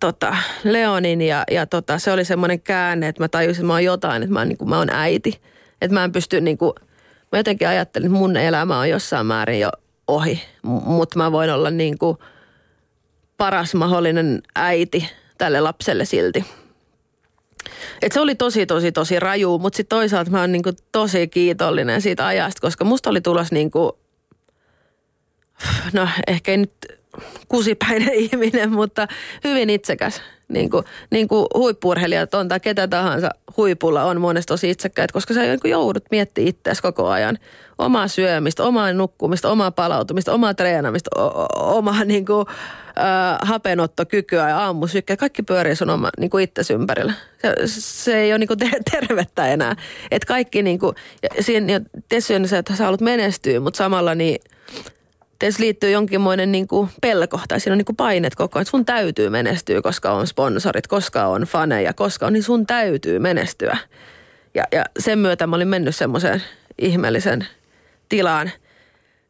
tota, Leonin ja, ja tota, se oli semmoinen käänne, että mä tajusin, että mä oon jotain, että mä, niin kuin, mä oon äiti. Että mä en pysty niin kuin, mä jotenkin ajattelin, että mun elämä on jossain määrin jo ohi, mutta mä voin olla niin kuin paras mahdollinen äiti tälle lapselle silti. Et se oli tosi, tosi, tosi raju, mutta sitten toisaalta mä oon niinku tosi kiitollinen siitä ajasta, koska musta oli tulos niinku, no ehkä ei nyt kusipäinen ihminen, mutta hyvin itsekäs. Niin kuin, niin kuin huippurheilijat on tai ketä tahansa huipulla on monesti tosi itsekkäitä, koska sä niin joudut miettimään itseäsi koko ajan. Omaa syömistä, omaa nukkumista, omaa palautumista, omaa treenamista, omaa niin kuin, äh, hapenottokykyä ja aamusykkeä. Kaikki pyörii sun oma niin kuin itsesi ympärillä. Se, se ei ole niin kuin tervettä enää. Et kaikki niin kuin, ja siinä tietysti on se, että sä haluat menestyä, mutta samalla niin – tässä liittyy jonkinmoinen niin kuin pelko tai siinä on niin kuin painet koko ajan, että sun täytyy menestyä, koska on sponsorit, koska on faneja, koska on, niin sun täytyy menestyä. Ja, ja sen myötä mä olin mennyt semmoiseen ihmeellisen tilaan.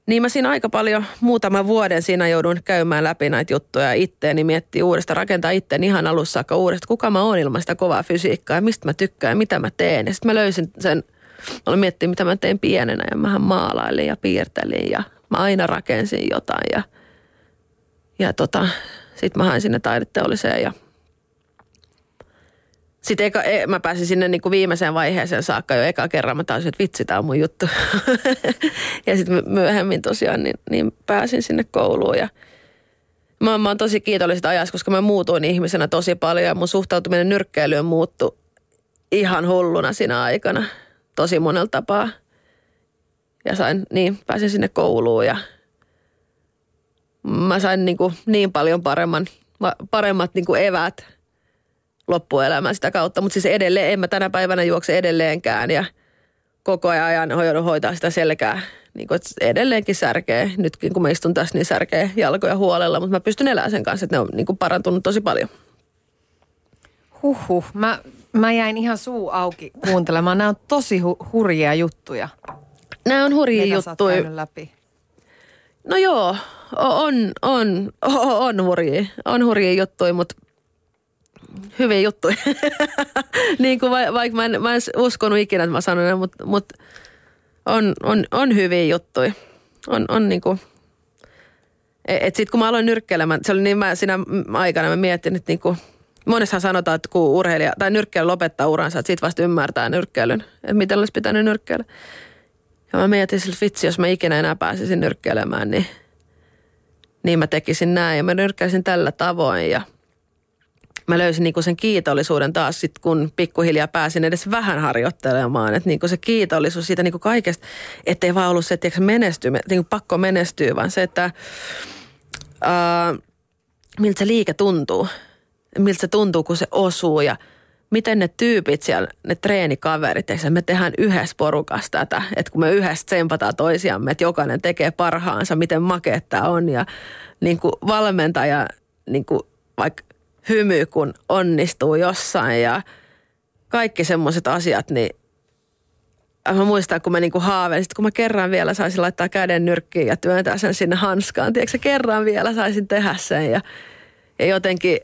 Niin mä siinä aika paljon, muutama vuoden siinä joudun käymään läpi näitä juttuja itteeni, miettii uudesta, rakentaa itteen ihan alussa saakka uudesta, kuka mä oon ilman sitä kovaa fysiikkaa ja mistä mä tykkään mitä mä teen. Ja sitten mä löysin sen, mä olin miettinyt, mitä mä tein pienenä ja mähän maalailin ja piirtelin ja mä aina rakensin jotain ja, ja tota, sitten mä hain sinne taideteolliseen ja sitten eka, e, mä pääsin sinne niin kuin viimeiseen vaiheeseen saakka jo eka kerran. Mä tajusin, että vitsi, tämä on mun juttu. ja sitten myöhemmin tosiaan niin, niin pääsin sinne kouluun. Ja mä, mä oon tosi kiitollista ajasta, koska mä muutuin ihmisenä tosi paljon. Ja mun suhtautuminen nyrkkeilyyn muuttui ihan hulluna siinä aikana. Tosi monella tapaa. Ja sain, niin, pääsin sinne kouluun ja mä sain niin, kuin niin paljon paremman, paremmat niin kuin evät loppuelämään sitä kautta. Mutta siis edelleen, en mä tänä päivänä juokse edelleenkään ja koko ajan hoidon hoitaa sitä selkää. Niin kuin, edelleenkin särkee. Nytkin kun mä istun tässä, niin särkee jalkoja huolella, mutta mä pystyn elämään sen kanssa, että ne on niin kuin parantunut tosi paljon.
Huhhuh. Mä, mä jäin ihan suu auki kuuntelemaan. Nämä on tosi hu- hurjia juttuja.
Nämä on hurjia juttuja.
läpi?
No joo, on, on, on hurjia. On hurjia juttuja, mutta hyviä juttuja. niin kuin va, vaikka mä en, mä en uskonut ikinä, että mä sanon mutta, mutta on, on, on hyviä juttuja. On, on niin kuin, e, et sit kun mä aloin nyrkkeilemään, se oli niin mä siinä aikana mä mietin, että niin kuin, monessahan sanotaan, että kun urheilija tai nyrkkeily lopettaa uransa, että sit vasta ymmärtää nyrkkeilyn, että miten olisi pitänyt nyrkkeillä. Ja mä mietin sille, vitsi, jos mä ikinä enää pääsisin nyrkkeilemään, niin, niin mä tekisin näin. Ja mä nyrkkäisin tällä tavoin ja mä löysin niinku sen kiitollisuuden taas sit, kun pikkuhiljaa pääsin edes vähän harjoittelemaan. Että niinku se kiitollisuus siitä niinku kaikesta, ettei vaan ollut se, että menestyy, niinku pakko menestyä, vaan se, että ää, miltä se liike tuntuu. Miltä se tuntuu, kun se osuu ja – miten ne tyypit siellä, ne treenikaverit, eikö me tehdään yhdessä porukassa tätä, että kun me yhdessä tsempataan toisiamme, että jokainen tekee parhaansa, miten makeet tämä on ja niin kuin valmentaja niin kuin vaikka hymy, kun onnistuu jossain ja kaikki semmoiset asiat, niin mä muistan, kun mä niinku haaveilin, kun mä kerran vielä saisin laittaa käden nyrkkiin ja työntää sen sinne hanskaan. Tiedätkö, kerran vielä saisin tehdä sen ja, ja jotenkin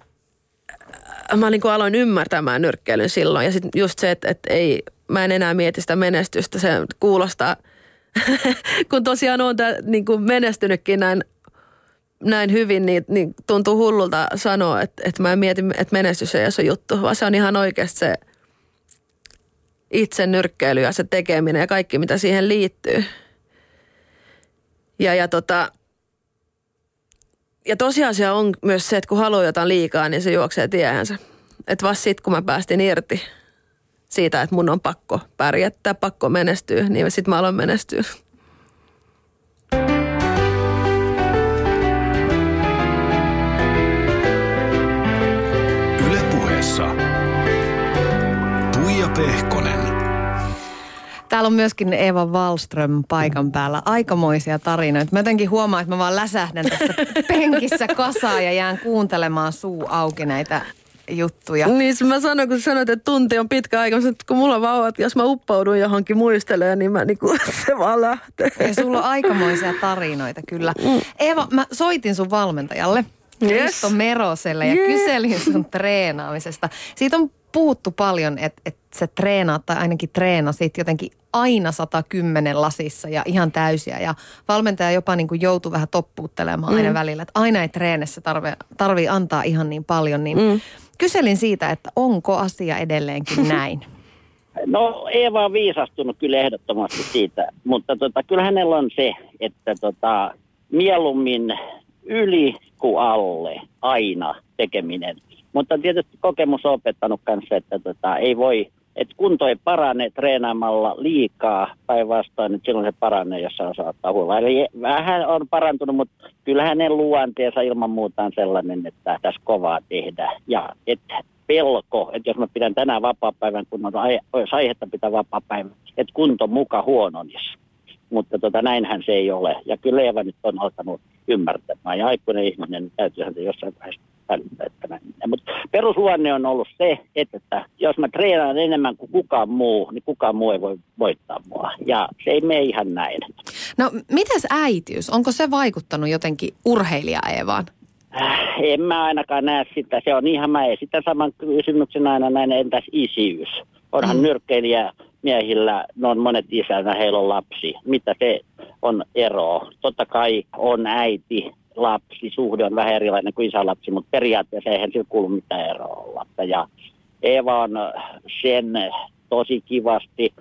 mä niinku aloin ymmärtämään nyrkkeilyn silloin. Ja sitten just se, että, että ei, mä en enää mieti sitä menestystä. Se kuulostaa, kun tosiaan on tää, niin kuin menestynytkin näin, näin hyvin, niin, niin tuntuu hullulta sanoa, että, että mä en mieti, että menestys ei ole juttu, vaan se on ihan oikeasti se itse nyrkkeily ja se tekeminen ja kaikki, mitä siihen liittyy. Ja, ja tota, ja tosiasia on myös se, että kun haluaa jotain liikaa, niin se juoksee tiehensä. Että vasta sitten, kun mä päästin irti siitä, että mun on pakko pärjättää, pakko menestyä, niin sitten mä aloin menestyä.
Ylepuheessa Tuija Pehkonen.
Täällä on myöskin Eva Wallström paikan päällä. Aikamoisia tarinoita. Mä jotenkin huomaan, että mä vaan läsähdän tässä penkissä kasaan ja jään kuuntelemaan suu auki näitä juttuja.
Niin mä sanoin, kun sanoit, että tunti on pitkä aika, että kun mulla on vauvat, jos mä uppoudun johonkin muisteleen, niin mä niinku, se vaan lähtee.
Ja sulla on aikamoisia tarinoita kyllä. Mm. Eva, mä soitin sun valmentajalle.
Yes.
Risto Meroselle ja
Yeah.
kyselin sun treenaamisesta. Siitä on puhuttu paljon, että, että sä treenaat tai ainakin treenasit jotenkin aina 110 lasissa ja ihan täysiä. Ja valmentaja jopa niin kuin joutui vähän toppuuttelemaan aina välillä, että aina ei treenissä tarve, tarvii antaa ihan niin paljon. Niin
Mm.
kyselin siitä, että onko asia edelleenkin näin?
No Eeva on viisastunut kyllä ehdottomasti siitä, mutta tota, kyllä hänellä on se, että tota, mieluummin yli kuin alle aina tekeminen. Mutta tietysti kokemus on opettanut kanssa, että tota, ei voi, että kunto ei parane treenaamalla liikaa päinvastoin, että silloin se paranee, jos se osaa ottaa huolella. Eli vähän on parantunut, mutta kyllä hänen luonteensa ilman muuta on sellainen, että tässä kovaa tehdä. Ja että pelko, että jos mä pidän tänään vapaa-päivän, kun on olisi aihetta pitää vapaa-päivän, että kunto muka huononisi. Mutta tota, näinhän se ei ole. Ja kyllä Eeva nyt on alkanut ymmärtämään. Ja aikuinen ihminen niin täytyyhän se jossain vaiheessa. Mutta perusluonne on ollut se, että, että jos mä treenaan enemmän kuin kukaan muu, niin kukaan muu ei voi voittaa mua. Ja se ei mene ihan näin.
No mitäs äitiys? Onko se vaikuttanut jotenkin urheilija Eevaan?
Äh, En mä ainakaan näe sitä. Se on ihan, mä esitän saman kysymyksen aina näin, entäs isyys? Onhan
Mm.
nyrkkeilijä miehillä, ne on monet isänä, heillä on lapsi. Mitä se on ero? Totta kai on äiti, lapsi, suhde on vähän erilainen kuin isä-lapsi, mutta periaatteessa eihän sillä kuulu mitään eroa olla. Ja Eeva on sen tosi kivasti.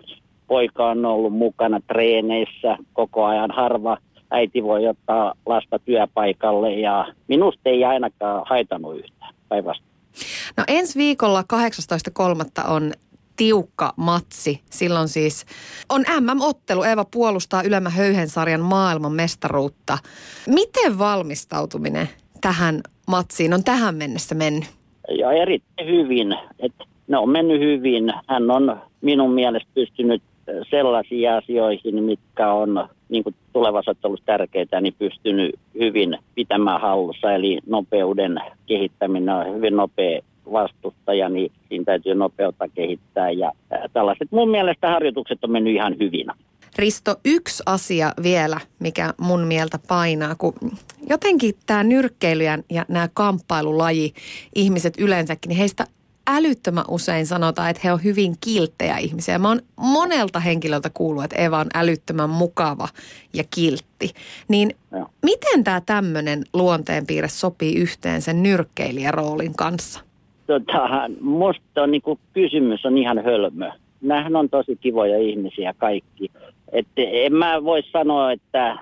Poika on ollut mukana treeneissä koko ajan. Harva äiti voi ottaa lasta työpaikalle ja minusta ei ainakaan haitannut yhtään. Päinvastoin.
No ensi viikolla 18.3. on tiukka matsi. Silloin siis on MM-ottelu. Eeva puolustaa ylemmän höyhensarjan maailman mestaruutta. Miten valmistautuminen tähän matsiin on tähän mennessä mennyt?
Ja erittäin hyvin, että ne on mennyt hyvin. Hän on minun mielestä pystynyt sellaisiin asioihin, mitkä on niin kuin tulevassa ottelussa tärkeitä, niin pystynyt hyvin pitämään hallussa. Eli nopeuden kehittäminen on hyvin nopea vastustaja, niin siinä täytyy nopeutta kehittää. Ja tällaiset mun mielestä harjoitukset on mennyt ihan hyvin.
Risto, yksi asia vielä, mikä mun mieltä painaa, kun jotenkin tämä nyrkkeily ja- ja nämä kamppailulaji, ihmiset yleensäkin, niin heistä älyttömän usein sanotaan, että he on hyvin kilttejä ihmisiä. Mä oon monelta henkilöltä kuullut, että Eva on älyttömän mukava ja kiltti. Niin
Joo.
miten tämä tämmöinen luonteenpiirre sopii yhteen sen nyrkkeilijäroolin kanssa?
Tota, musta on niinku, kysymys on ihan hölmö. Nämähän on tosi kivoja ihmisiä kaikki. Et en mä voi sanoa, että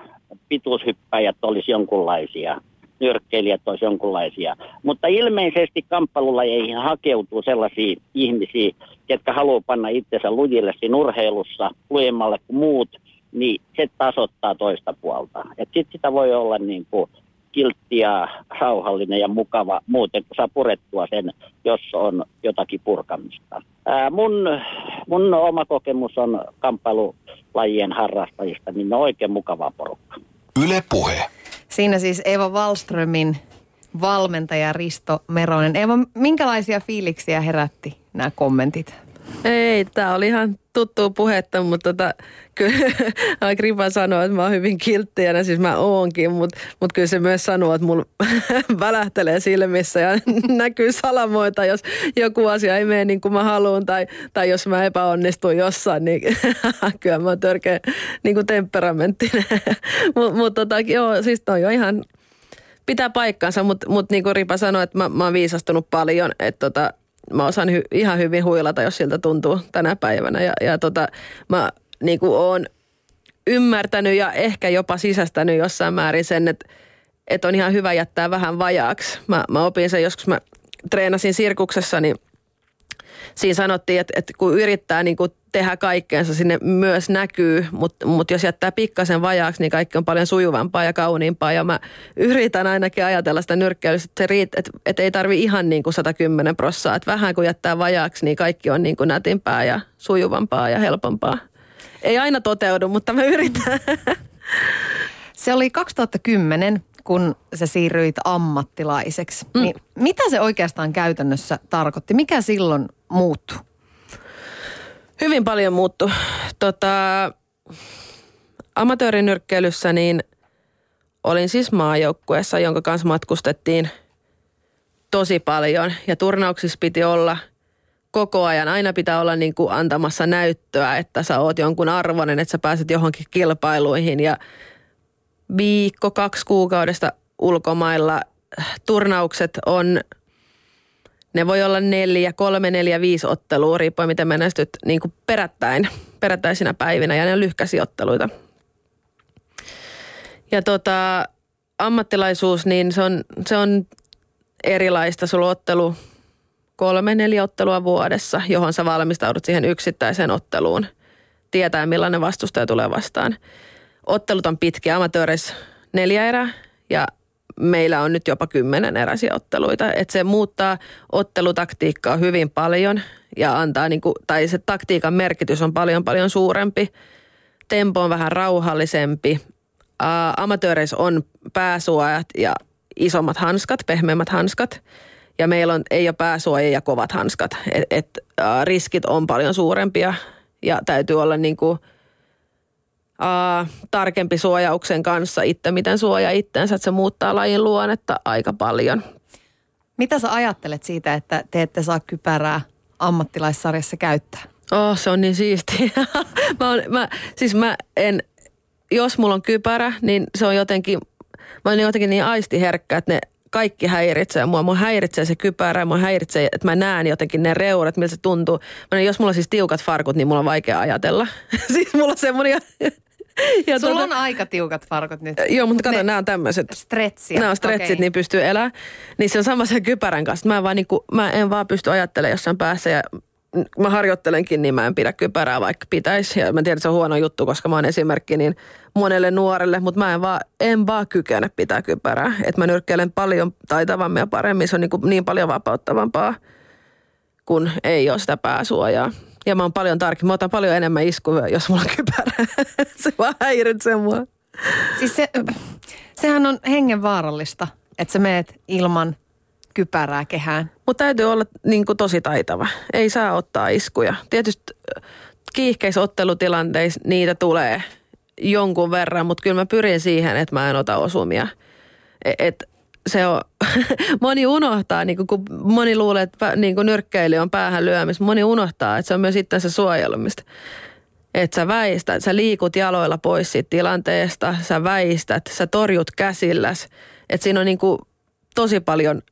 pituushyppäjät olisi jonkunlaisia, nyrkkeilijät olisi jonkunlaisia. Mutta ilmeisesti kamppailulajeihin hakeutuu sellaisia ihmisiä, jotka haluaa panna itsensä lujille siinä urheilussa lujemmalle kuin muut, niin se tasoittaa toista puolta. Sitten sitä voi olla niin kuin kiltti ja rauhallinen ja mukava muuten, kun saa purettua sen, jos on jotakin purkamista. Ää, mun, mun oma kokemus on kamppailulajien harrastajista, niin ne on oikein mukava porukka.
Yle Puhe.
Siinä siis Eva Wallströmin valmentaja Risto Meronen. Eeva, minkälaisia fiiliksiä herätti nämä kommentit?
Ei, tämä oli ihan tuttu puhetta, mutta tota, kyllä Kripa sanoo, että mä oon hyvin kilttijänä, siis mä oonkin, mutta mut kyllä se myös sanoo, että mulla välähtelee silmissä ja näkyy salamoita, jos joku asia ei mene niin kuin mä haluan tai, tai jos mä epäonnistun jossain, niin kyllä mä oon törkeä niin kuin temperamenttinen. mutta mut, tota, joo, siis toi on ihan pitää paikkansa, mutta mut niin kuin Ripa sanoi, että mä, mä oon viisastunut paljon, että tota, mä osaan hy, ihan hyvin huilata, jos siltä tuntuu tänä päivänä. Ja, ja tota, mä niin kuin oon ymmärtänyt ja ehkä jopa sisästänyt jossain määrin sen, että, että on ihan hyvä jättää vähän vajaaksi. Mä, mä opin sen joskus, mä treenasin sirkuksessa, niin siinä sanottiin, että, että kun yrittää niin kuin tehdä kaikkeensa, sinne myös näkyy, mutta, mutta jos jättää pikkasen vajaaksi, niin kaikki on paljon sujuvampaa ja kauniimpaa. Ja mä yritän ainakin ajatella sitä nyrkkeilystä, että, se riit, että, että ei tarvi ihan niin kuin 110 prossaa. Että vähän kun jättää vajaaksi, niin kaikki on niin kuin nätimpää ja sujuvampaa ja helpompaa. Ei aina toteudu, mutta mä yritän.
Se oli 2010, kun sä siirryit ammattilaiseksi. Mm. Niin mitä se oikeastaan käytännössä tarkoitti? Mikä silloin muuttui?
Hyvin paljon muuttu. Tota, amatöörinyrkkeilyssä niin olin siis maajoukkueessa, jonka kanssa matkustettiin tosi paljon. Ja turnauksissa piti olla koko ajan. Aina pitää olla niin kuin antamassa näyttöä, että sä oot jonkun arvoinen, että sä pääset johonkin kilpailuihin. Ja viikko, kaksi kuukaudesta ulkomailla turnaukset on – ne voi olla neljä, kolme, neljä, viisi ottelua, riippuen miten menestyt niin kuin perättäin, perättäisinä päivinä ja ne on lyhkäisiotteluita. Ja tota, ammattilaisuus, niin se on, se on erilaista. Sulla ottelu kolme, neljä ottelua vuodessa, johon sä valmistaudut siihen yksittäiseen otteluun. Tietää, millainen vastustaja tulee vastaan. Ottelut on pitkiä, amatööreissä neljä erää ja meillä on nyt jopa kymmenen eräisiä otteluita. Että se muuttaa ottelutaktiikkaa hyvin paljon ja antaa, niin kuin, tai se taktiikan merkitys on paljon paljon suurempi. Tempo on vähän rauhallisempi. Amatööreissä on pääsuojat ja isommat hanskat, pehmeämmät hanskat. Ja meillä on, ei ole pääsuojia ja kovat hanskat. Et, et, ää, riskit on paljon suurempia ja täytyy olla niin kuin – uh, tarkempi suojauksen kanssa itse, miten suoja itseensä, että se muuttaa lajin luonnetta aika paljon.
Mitä sä ajattelet siitä, että te ette saa kypärää ammattilaissarjassa käyttää?
Oh, se on niin siistiä. mä, on, mä, siis mä en, jos mulla on kypärä, niin se on jotenkin, mä olen jotenkin niin aistiherkkä, että ne kaikki häiritsee mua. Mua häiritsee se kypärä, mua häiritsee, että mä näen jotenkin ne reurat, miltä se tuntuu. Mä, jos mulla on siis tiukat farkut, niin mulla on vaikea ajatella. siis mulla on semmoinen,
ja Sulla tuota, on aika tiukat farkut nyt.
Joo, mutta kato, nämä on tämmöiset.
Stretchiä.
Nämä on stretchit, okay. niin pystyy elää. Niin se on sama sen kypärän kanssa. Mä en vaan, niin kuin, mä en vaan pysty ajattelemaan jossain päässä ja mä harjoittelenkin, niin mä en pidä kypärää, vaikka pitäisi. Ja mä tiedän, että se on huono juttu, koska mä oon esimerkki niin monelle nuorelle, mutta mä en vaan, en vaan kykene pitää kypärää. Että mä nyrkkeilen paljon taitavammin ja paremmin. Se on niin, kuin niin paljon vapauttavampaa, kun ei ole sitä pääsuojaa. Ja mä oon paljon tarkemmin. Mä otan paljon enemmän iskuja, jos mulla on kypärä. se vaan häiritsee mua.
Siis se, sehän on hengenvaarallista, että sä meet ilman kypärää kehään.
Mutta täytyy olla niin kuin tosi taitava. Ei saa ottaa iskuja. Tietysti kiihkeissä ottelutilanteissa niitä tulee jonkun verran, mutta kyllä mä pyrin siihen, että mä en ota osumia. E, et, se on, moni unohtaa, niin kun moni luulee, että niin nyrkkeily on päähän lyömistä, moni unohtaa, että se on myös itsensä suojelumista. Että sä väistät, sä liikut jaloilla pois siitä tilanteesta, sä väistät, sä torjut käsilläs. Että siinä on niin kuin tosi paljon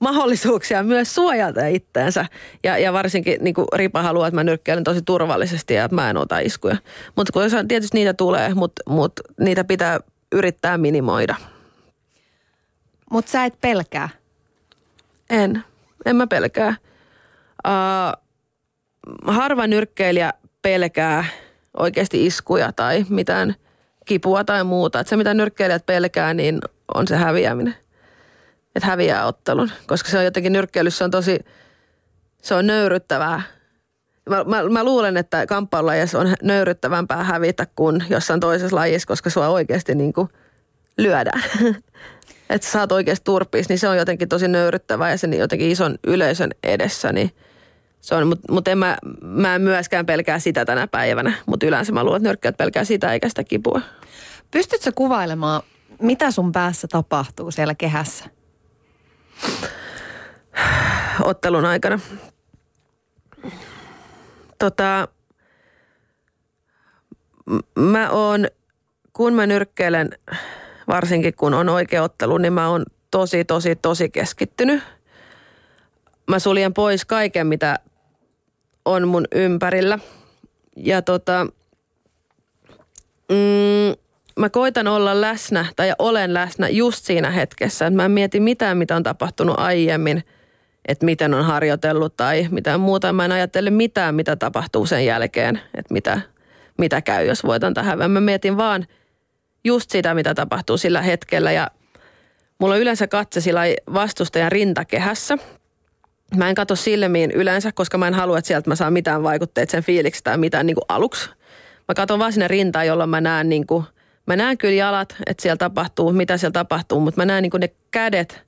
mahdollisuuksia myös suojata itteensä. Ja, ja varsinkin niin kuin Ripa haluaa, että mä nyrkkeilen tosi turvallisesti ja että mä en ota iskuja. Mutta kun tietysti niitä tulee, mutta mut niitä pitää yrittää minimoida.
Mutta sä et pelkää?
En. En mä pelkää. Uh, harva nyrkkeilijä pelkää oikeasti iskuja tai mitään kipua tai muuta. Et se, mitä nyrkkeilijät pelkää, niin on se häviäminen. Että häviää ottelun. Koska se on jotenkin nyrkkeilyssä on tosi, se on nöyryttävää. Mä, mä, mä luulen, että kamppailulajissa on nöyryttävämpää hävitä kuin jossain toisessa lajissa, koska sua oikeasti niin kuin lyödään. että sä saat oikeasti turpiis, niin se on jotenkin tosi nöyryttävää ja sen jotenkin ison yleisön edessä, niin se on, mutta mut en mä, mä en myöskään pelkää sitä tänä päivänä, mutta yleensä mä luulen, että nyrkkäät pelkää sitä eikä sitä kipua.
Pystytkö kuvailemaan, mitä sun päässä tapahtuu siellä kehässä?
Ottelun aikana. Tota, mä oon, kun mä nyrkkeilen, varsinkin kun on oikea ottelu, niin mä oon tosi, tosi, tosi keskittynyt. Mä suljen pois kaiken, mitä on mun ympärillä. Ja tota, mm, mä koitan olla läsnä tai olen läsnä just siinä hetkessä. Mä en mieti mitään, mitä on tapahtunut aiemmin, että miten on harjoitellut tai mitään muuta. Mä en ajattele mitään, mitä tapahtuu sen jälkeen, että mitä, mitä käy, jos voitan tähän. Mä mietin vaan just sitä, mitä tapahtuu sillä hetkellä ja mulla on yleensä katse sillä vastustajan rintakehässä. Mä en katso silmiin yleensä, koska mä en halua, että sieltä mä saan mitään vaikutteita sen fiiliksi tai mitään niin kuin aluksi. Mä katson vaan sinne rintaan, jolloin mä näen niin kuin, mä näen kyllä jalat, että siellä tapahtuu, mitä siellä tapahtuu, mutta mä näen niin kuin ne kädet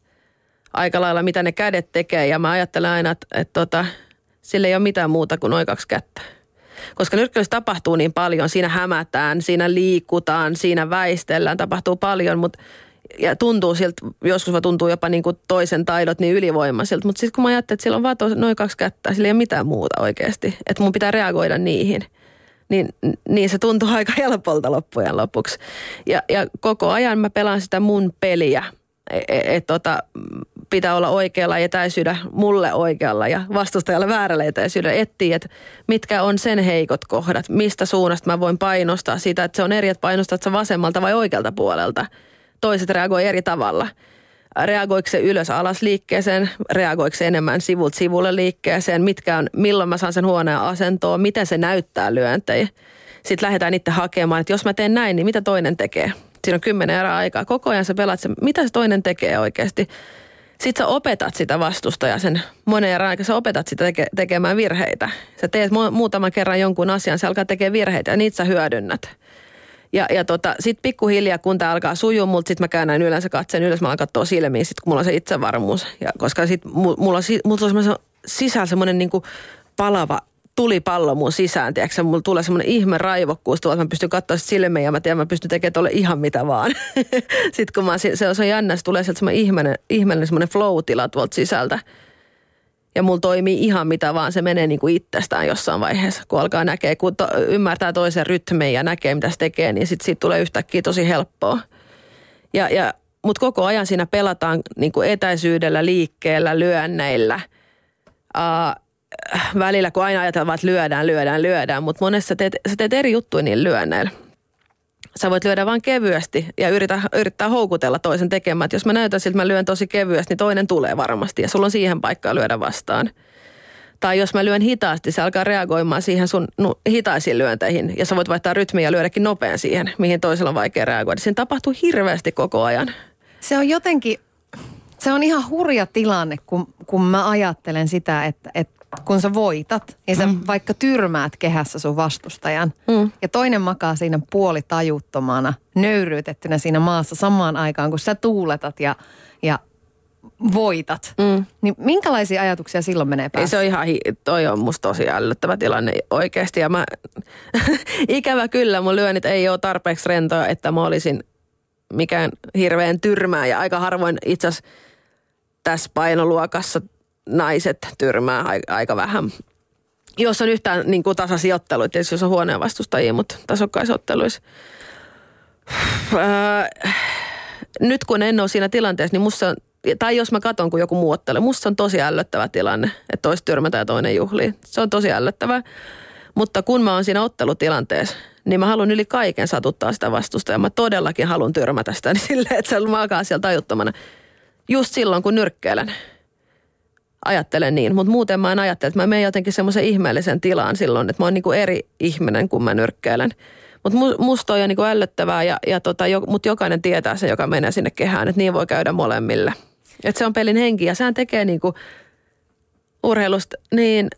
aika lailla, mitä ne kädet tekee. Ja mä ajattelen aina, että, että tota, sillä ei ole mitään muuta kuin noin kaksi kättä. Koska nyrkkeilyssä tapahtuu niin paljon, siinä hämätään, siinä liikutaan, siinä väistellään, tapahtuu paljon, mutta ja tuntuu siltä, joskus tuntuu jopa niin kuin toisen taidot niin ylivoimaisilta, mutta sitten kun mä ajattelin, että sillä on vaan noin kaksi kättä, sillä ei ole mitään muuta oikeasti, että mun pitää reagoida niihin, niin, niin se tuntuu aika helpolta loppujen lopuksi. Ja, ja koko ajan mä pelaan sitä mun peliä, että et, et, tota, pitää olla oikealla etäisyydellä mulle oikealla ja vastustajalle väärällä etäisyydellä. Etsii, että mitkä on sen heikot kohdat, mistä suunnasta mä voin painostaa sitä, että se on eri, että painostat sä vasemmalta vai oikealta puolelta. Toiset reagoi eri tavalla. Reagoiko se ylös alas liikkeeseen, reagoiko se enemmän sivulta sivulle liikkeeseen, mitkä on, milloin mä saan sen huoneen asentoon, miten se näyttää lyöntejä. Sitten lähdetään itse hakemaan, että jos mä teen näin, niin mitä toinen tekee. Siinä on kymmenen erää aikaa. Koko ajan sä pelaat se, mitä se toinen tekee oikeasti sitten sä opetat sitä vastustajaa sen monen aikaa, sä opetat sitä teke, tekemään virheitä. Sä teet mu- muutaman kerran jonkun asian, se alkaa tekemään virheitä ja niitä sä hyödynnät. Ja, ja tota, sitten pikkuhiljaa, kun tämä alkaa sujua, mutta sitten mä käännän yleensä katseen ylös, mä alan katsoa silmiin, sit kun mulla on se itsevarmuus. Ja koska sitten mulla on, mulla on sisällä semmoinen niinku palava tulipallo mun sisään, tiedätkö, mulla tulee semmoinen ihme raivokkuus tuolta, mä pystyn katsoa silmiä ja mä tiedän, mä pystyn tekemään tuolle ihan mitä vaan. Sitten kun mä, se on, se jännä, se tulee sieltä semmoinen ihmeellinen, ihmeellinen semmoinen flow-tila tuolta sisältä. Ja mulla toimii ihan mitä vaan, se menee niin kuin itsestään jossain vaiheessa, kun alkaa näkee, kun to, ymmärtää toisen rytmin ja näkee mitä se tekee, niin sitten siitä tulee yhtäkkiä tosi helppoa. Ja, ja, Mutta koko ajan siinä pelataan niin kuin etäisyydellä, liikkeellä, lyönneillä. Uh, välillä, kun aina ajatellaan, että lyödään, lyödään, lyödään, mutta monessa teet, sä teet eri juttuja niin lyönneillä. Sä voit lyödä vain kevyesti ja yritä, yrittää houkutella toisen tekemään. Että jos mä näytän siltä, että mä lyön tosi kevyesti, niin toinen tulee varmasti ja sulla on siihen paikkaa lyödä vastaan. Tai jos mä lyön hitaasti, se alkaa reagoimaan siihen sun no, hitaisiin lyönteihin ja sä voit vaihtaa rytmiä ja lyödäkin nopean siihen, mihin toisella on vaikea reagoida. Siinä tapahtuu hirveästi koko ajan.
Se on jotenkin, se on ihan hurja tilanne, kun, kun mä ajattelen sitä, että, että kun sä voitat, niin sä mm. vaikka tyrmäät kehässä sun vastustajan. Mm. Ja toinen makaa siinä puoli tajuttomana, nöyryytettynä siinä maassa samaan aikaan, kun sä tuuletat ja, ja voitat. Mm. Niin minkälaisia ajatuksia silloin menee päässä?
Ei se on ihan, toi on musta tosi ällöttävä tilanne oikeasti. Ja mä, ikävä kyllä, mun lyönnit ei ole tarpeeksi rentoja, että mä olisin mikään hirveän tyrmää. Ja aika harvoin itse asiassa tässä painoluokassa naiset tyrmää aika vähän. Jos on yhtään niin kuin tasaisia otteluita, tietysti jos on huoneen vastustajia, mutta tasokkaissa otteluissa. Öö, nyt kun en ole siinä tilanteessa, niin musta on, tai jos mä katson, kun joku muu ottelee, musta on tosi ällöttävä tilanne, että toista tyrmätä ja toinen juhlii. Se on tosi ällöttävä. Mutta kun mä oon siinä ottelutilanteessa, niin mä haluan yli kaiken satuttaa sitä vastusta ja mä todellakin haluan tyrmätä sitä niin silleen, että se makaa siellä tajuttomana. Just silloin, kun nyrkkeilen ajattelen niin, mutta muuten mä en ajattele, että mä menen jotenkin semmoisen ihmeellisen tilaan silloin, että mä oon niinku eri ihminen, kun mä nyrkkeilen. Mutta musta on jo niinku ällöttävää, ja, ja tota, jo, mutta jokainen tietää se, joka menee sinne kehään, että niin voi käydä molemmille. Että se on pelin henki, ja sehän tekee niinku urheilusta niin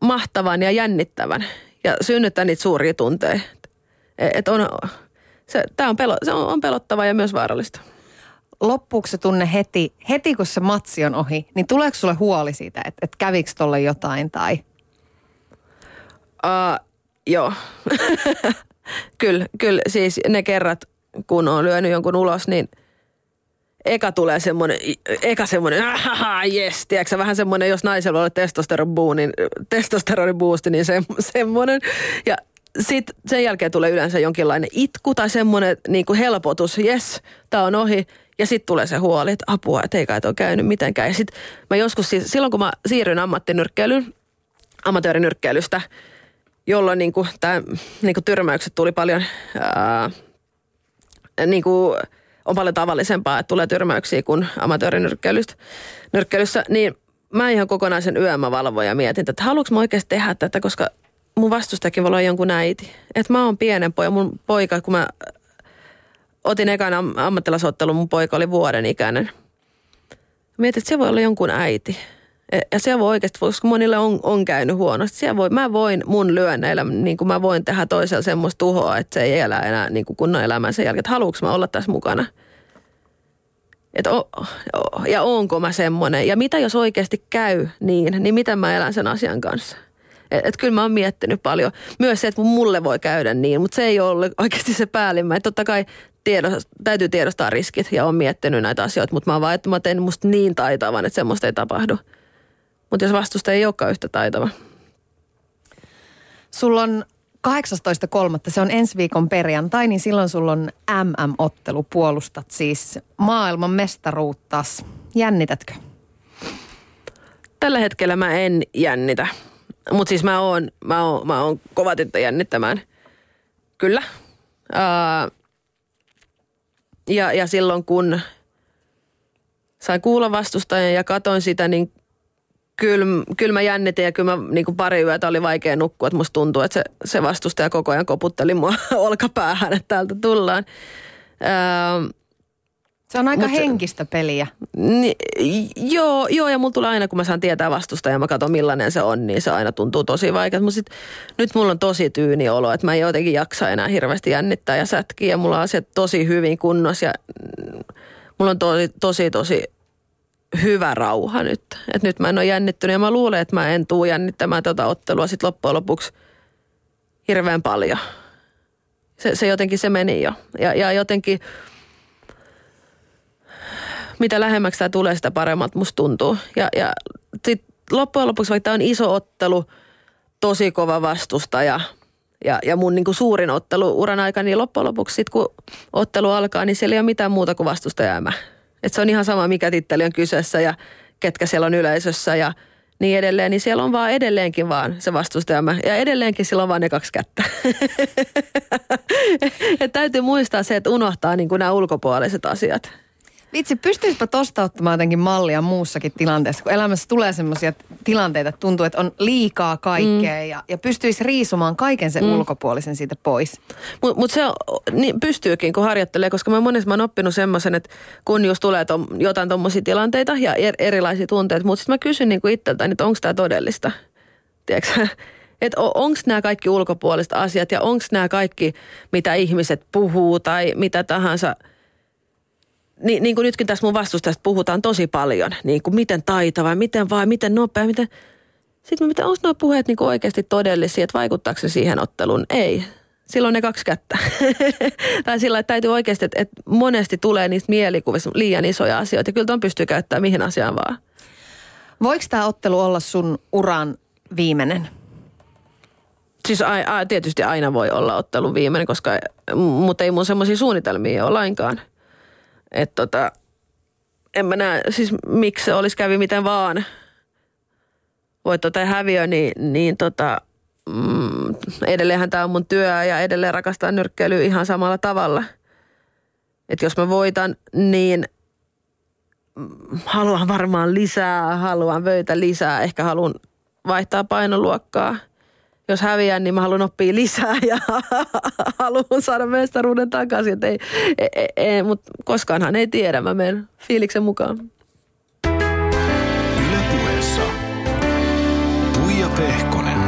mahtavan ja jännittävän, ja synnyttää niitä suuria tunteja. Et on, se, tää on, pelo, se on, on pelottava ja myös vaarallista.
Loppuuko se tunne heti, heti kun se matsi on ohi, niin tuleeko sulle huoli siitä, että, että kävikö tolle jotain tai?
Uh, joo. kyllä, kyllä, siis ne kerrat, kun on lyönyt jonkun ulos, niin eka tulee semmoinen, eka semmoinen, ahaha, jes, tiedätkö, vähän semmoinen, jos naisella on testosteron niin, testosteronibuusti, niin se, semmoinen. Ja sitten sen jälkeen tulee yleensä jonkinlainen itku tai semmoinen niin helpotus, jes, tämä on ohi. Ja sitten tulee se huoli, että apua, että ei kai ole käynyt mitenkään. Ja sitten mä joskus, siis, silloin kun mä siirryin ammattinyrkkeilyyn, amatöörinyrkkeilystä, jolloin niin kuin, tää, niin kuin tyrmäykset tuli paljon, ää, niin kuin, on paljon tavallisempaa, että tulee tyrmäyksiä kuin amatöörinyrkkeilyssä, niin mä ihan kokonaisen yön mä valvoin ja mietin, että haluanko mä oikeasti tehdä tätä, koska mun vastustakin voi olla jonkun äiti. Että mä oon pienen poja, mun poika, kun mä otin ekan ammattilaisottelun, mun poika oli vuoden ikäinen. Mietin, että se voi olla jonkun äiti. E, ja se voi oikeasti, koska monille on, on käynyt huonosti. Siellä voi, mä voin mun lyönneillä, niin kuin mä voin tehdä toisella semmoista tuhoa, että se ei elä enää niin kuin kunnon elämän sen jälkeen. Että mä olla tässä mukana? Et o, o, ja onko mä semmoinen? Ja mitä jos oikeasti käy niin, niin miten mä elän sen asian kanssa? Että et kyllä mä oon miettinyt paljon. Myös se, että mulle voi käydä niin, mutta se ei ole oikeasti se päällimmäinen. Totta kai tiedos, täytyy tiedostaa riskit ja on miettinyt näitä asioita, mutta mä vaan, että mä teen musta niin taitavan, että semmoista ei tapahdu. Mutta jos vastusta ei olekaan yhtä taitava.
Sulla on 18.3. se on ensi viikon perjantai, niin silloin sulla on MM-ottelu. Puolustat siis maailman mestaruuttas. Jännitätkö?
Tällä hetkellä mä en jännitä. Mutta siis mä oon, mä oon, mä oon kova tyttö jännittämään. Kyllä. Uh, ja, ja silloin kun sain kuulla vastustajan ja katoin sitä, niin kyllä, kyllä mä jännitin ja kyllä mä niin kuin pari yötä oli vaikea nukkua. Että musta tuntuu, että se, se vastustaja koko ajan koputteli mua olkapäähän, että täältä tullaan.
Öö, se on aika Mut, henkistä peliä.
Ni, joo, joo, ja mulla tulee aina, kun mä saan tietää vastusta ja mä katson millainen se on, niin se aina tuntuu tosi vaikealta. Mutta nyt mulla on tosi tyyni olo, että mä en jotenkin jaksa enää hirveästi jännittää ja sätkiä. Ja mulla on asiat tosi hyvin kunnossa ja mulla on tosi, tosi, tosi hyvä rauha nyt. Et nyt mä en ole jännittynyt ja mä luulen, että mä en tuu jännittämään tätä ottelua sitten loppujen lopuksi hirveän paljon. Se, se jotenkin se meni jo. Ja, ja jotenkin mitä lähemmäksi tämä tulee, sitä paremmat musta tuntuu. Ja, ja sit loppujen lopuksi, vaikka tämä on iso ottelu, tosi kova vastustaja ja, ja mun niin kuin suurin ottelu uran aikana, niin loppujen lopuksi sit, kun ottelu alkaa, niin siellä ei ole mitään muuta kuin vastustaja mä. Et se on ihan sama, mikä titteli on kyseessä ja ketkä siellä on yleisössä ja niin edelleen, niin siellä on vaan edelleenkin vaan se vastustajamme. Ja edelleenkin sillä on vaan ne kaksi kättä. et täytyy muistaa se, että unohtaa niin kuin nämä ulkopuoliset asiat.
Vitsi, pystyisikö tosta ottamaan jotenkin mallia muussakin tilanteessa, kun elämässä tulee sellaisia tilanteita, että tuntuu, että on liikaa kaikkea mm. ja, ja pystyisi riisumaan kaiken sen mm. ulkopuolisen siitä pois.
Mutta mut se niin pystyykin, kun harjoittelee, koska mä monesti mä oon oppinut semmoisen, että kun just tulee tom, jotain tuommoisia tilanteita ja er, erilaisia tunteita, mutta sitten mä kysyn niin itseltäni, että onko tämä todellista. Tiedätkö? Että onko nämä kaikki ulkopuoliset asiat ja onko nämä kaikki, mitä ihmiset puhuu tai mitä tahansa – niin, niin kuin nytkin tässä mun vastustajasta puhutaan tosi paljon, niin kuin miten taitava, miten vai, miten nopea, miten... Sitten mä onko nuo puheet niin kuin oikeasti todellisia, että vaikuttaako se siihen otteluun? Ei. Silloin ne kaksi kättä. tai sillä että täytyy oikeasti, että, että monesti tulee niistä mielikuvista liian isoja asioita. Ja kyllä ton pystyy käyttämään mihin asiaan vaan.
Voiko tämä ottelu olla sun uran viimeinen?
Siis a, a, tietysti aina voi olla ottelu viimeinen, koska, mutta ei mun semmoisia suunnitelmia ole lainkaan – että tota, en mä näe, siis miksi se olisi kävi miten vaan. Voitto tai häviö, niin, niin tota, mm, edelleenhän tämä on mun työ ja edelleen rakastaa nyrkkeilyä ihan samalla tavalla. Että jos mä voitan, niin haluan varmaan lisää, haluan vöitä lisää, ehkä haluan vaihtaa painoluokkaa – jos häviän, niin mä haluan oppia lisää ja haluan saada mestaruuden takaisin. Et ei, ei, ei, ei, mutta koskaanhan ei tiedä, mä menen fiiliksen mukaan.
Ylepuheessa Tuija Pehkonen.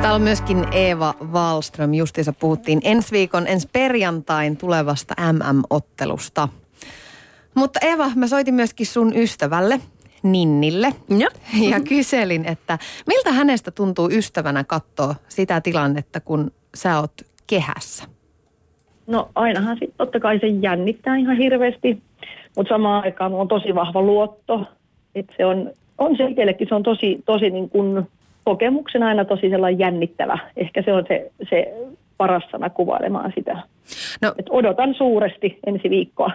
Täällä on myöskin Eeva Wallström. Justiinsa puhuttiin ensi viikon, ensi perjantain tulevasta MM-ottelusta. Mutta Eva, mä soitin myöskin sun ystävälle, Ninnille.
Ja.
Ja kyselin, että miltä hänestä tuntuu ystävänä katsoa sitä tilannetta, kun sä oot kehässä?
No ainahan sitten totta kai se jännittää ihan hirveästi, mutta samaan aikaan on tosi vahva luotto. että se on, on se itsellekin, se on tosi, tosi niin kuin kokemuksena aina tosi sellainen jännittävä. Ehkä se on se, se paras sana kuvailemaan sitä.
No,
Et odotan suuresti ensi viikkoa.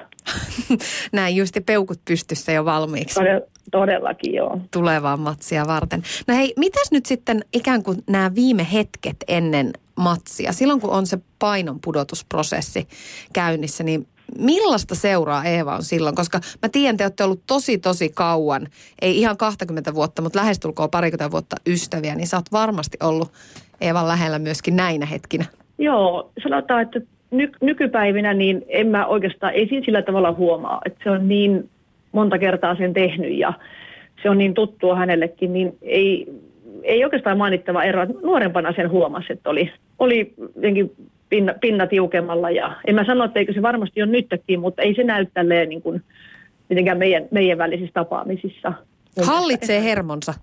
näin justi peukut pystyssä jo valmiiksi
Todell- todellakin joo.
tulevaa matsia varten. No hei, mitäs nyt sitten ikään kuin nämä viime hetket ennen matsia, silloin kun on se painon pudotusprosessi käynnissä, niin millaista seuraa Eeva on silloin? Koska mä tiedän, te olette ollut tosi tosi kauan, ei ihan 20 vuotta, mutta lähestulkoon parikymmentä vuotta ystäviä, niin sä oot varmasti ollut Eevan lähellä myöskin näinä hetkinä.
Joo, sanotaan, että ny- nykypäivinä niin en mä oikeastaan, ei siinä sillä tavalla huomaa, että se on niin monta kertaa sen tehnyt ja se on niin tuttua hänellekin, niin ei, ei oikeastaan mainittava ero. Nuorempana sen huomasi, että oli, oli jotenkin pinna, pinna tiukemmalla ja en mä sano, että eikö se varmasti ole nytkin, mutta ei se näy tälleen niin kuin, mitenkään meidän, meidän välisissä tapaamisissa.
Hallitsee hermonsa.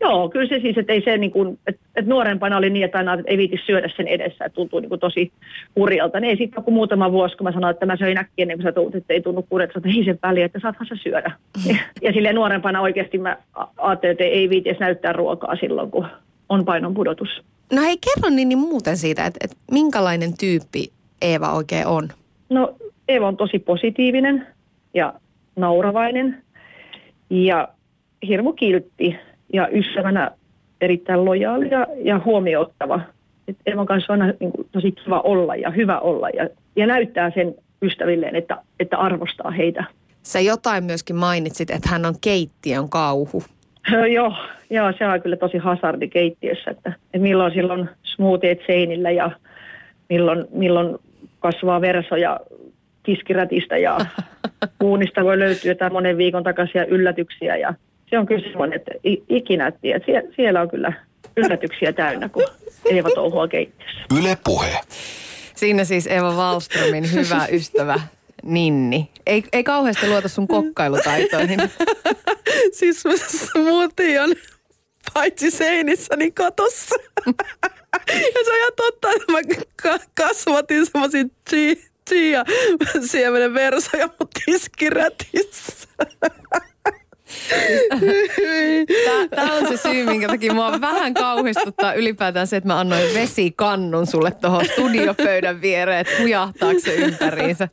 Joo, kyllä se siis, että ei se niin kuin, että, että nuorempana oli niin, että aina että ei viiti syödä sen edessä, että tuntuu niin kuin tosi kurjalta. Niin ei sitten kun muutama vuosi, kun mä sanoin, että mä söin äkkiä ennen kuin sä tuut, että ei tunnu kurjalta, että ei sen väliä, että saathan sä syödä. Ja, ja silleen nuorempana oikeasti mä ajattelin, että ei viiti edes näyttää ruokaa silloin, kun on painon pudotus.
No hei, kerro niin, niin muuten siitä, että, että minkälainen tyyppi Eeva oikein on?
No Eeva on tosi positiivinen ja nauravainen ja hirmu kiltti ja ystävänä erittäin lojaali ja, ja huomioottava. Et Eevan kanssa on aina niin kuin, tosi kiva olla ja hyvä olla ja, ja näyttää sen ystävilleen, että, että arvostaa heitä.
Sä jotain myöskin mainitsit, että hän on keittiön kauhu.
joo, joo, se on kyllä tosi hasardi keittiössä, että, että milloin silloin smoothiet seinillä ja milloin, milloin kasvaa versoja kiskirätistä ja uunista voi löytyä jotain monen viikon takaisia yllätyksiä ja se on kyllä semmoinen, että ikinä et tiedä. Sie- siellä on kyllä yllätyksiä täynnä, kun Eeva touhua keittiössä.
Yle Puhe.
Siinä siis Eva Wallströmin hyvä ystävä Ninni. Ei, ei kauheasti luota sun kokkailutaitoihin.
Siis smoothie on paitsi seinissä, niin katossa. ja se on ihan totta, että mä ka- kasvatin semmoisia chi- chia siemenen versoja mun tiskirätissä.
Tämä on se syy, minkä takia mua vähän kauhistuttaa ylipäätään se, että mä annoin vesikannun sulle tuohon studiopöydän viereen, että hujahtaako se ympäriinsä.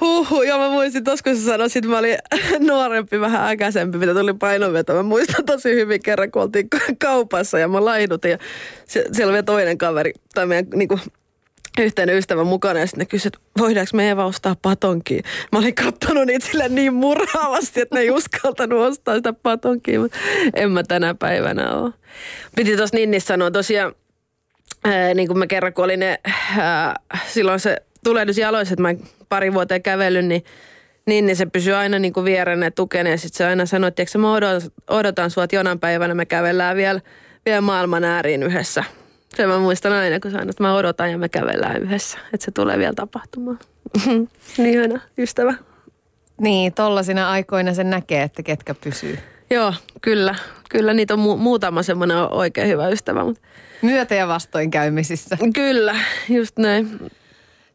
Huhhuh, joo mä muistin, tos kun sä sanoit, että mä olin nuorempi, vähän äkäisempi, mitä tuli painonveto. Mä muistan tosi hyvin kerran, kun oltiin ka- kaupassa ja mä laidutin ja siellä oli toinen kaveri, tai meidän niinku, yhteinen ystävä mukana ja sitten ne kysyivät, voidaanko me Eeva ostaa patonkia. Mä olin kattonut niitä sille niin murhaavasti, että ne ei uskaltanut ostaa sitä patonkia, mutta en mä tänä päivänä ole. Piti tuossa Ninnissä sanoa tosiaan, ää, niin kuin mä kerran, kun oli ne, ää, silloin se tulehdus jaloissa, että mä pari vuoteen kävellyt, niin niin, niin se pysyy aina niin kuin vierenne tukene ja sitten se aina sanoi, että mä odotan, odotan sua, että jonain päivänä me kävellään vielä, vielä maailman ääriin yhdessä. Se mä muistan aina, kun sanoin, että mä odotan ja me kävellään yhdessä, että se tulee vielä tapahtumaan. niin hyvä ystävä.
Niin, tollasina aikoina sen näkee, että ketkä pysyy.
Joo, kyllä. Kyllä niitä on mu- muutama semmoinen oikein hyvä ystävä. Mutta
Myötä- ja vastoinkäymisissä.
kyllä, just näin.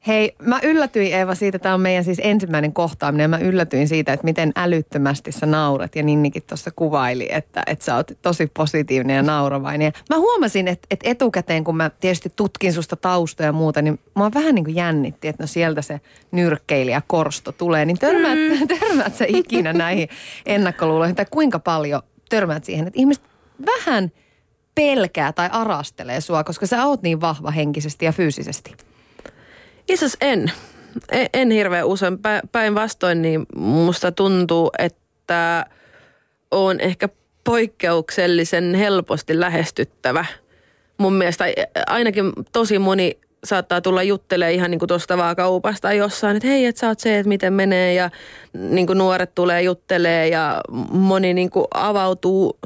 Hei, mä yllätyin Eeva siitä, tämä on meidän siis ensimmäinen kohtaaminen, ja mä yllätyin siitä, että miten älyttömästi sä naurat, ja Ninnikin tuossa kuvaili, että, että sä oot tosi positiivinen ja nauravainen. Ja mä huomasin, että, että etukäteen, kun mä tietysti tutkin susta taustoja ja muuta, niin mua vähän niin kuin jännitti, että no sieltä se nyrkkeilijä korsto tulee, niin törmäät, mm. törmäät sä ikinä näihin ennakkoluuloihin, tai kuinka paljon törmäät siihen, että ihmiset vähän pelkää tai arastelee sua, koska sä oot niin vahva henkisesti ja fyysisesti.
Itse asiassa en. En, en hirveän usein. Pä- Päinvastoin niin musta tuntuu, että on ehkä poikkeuksellisen helposti lähestyttävä. Mun mielestä ainakin tosi moni saattaa tulla juttelemaan ihan niin kuin tuosta vaan kaupasta tai jossain, että hei, että sä oot se, että miten menee ja niin kuin nuoret tulee juttelee ja moni niin kuin avautuu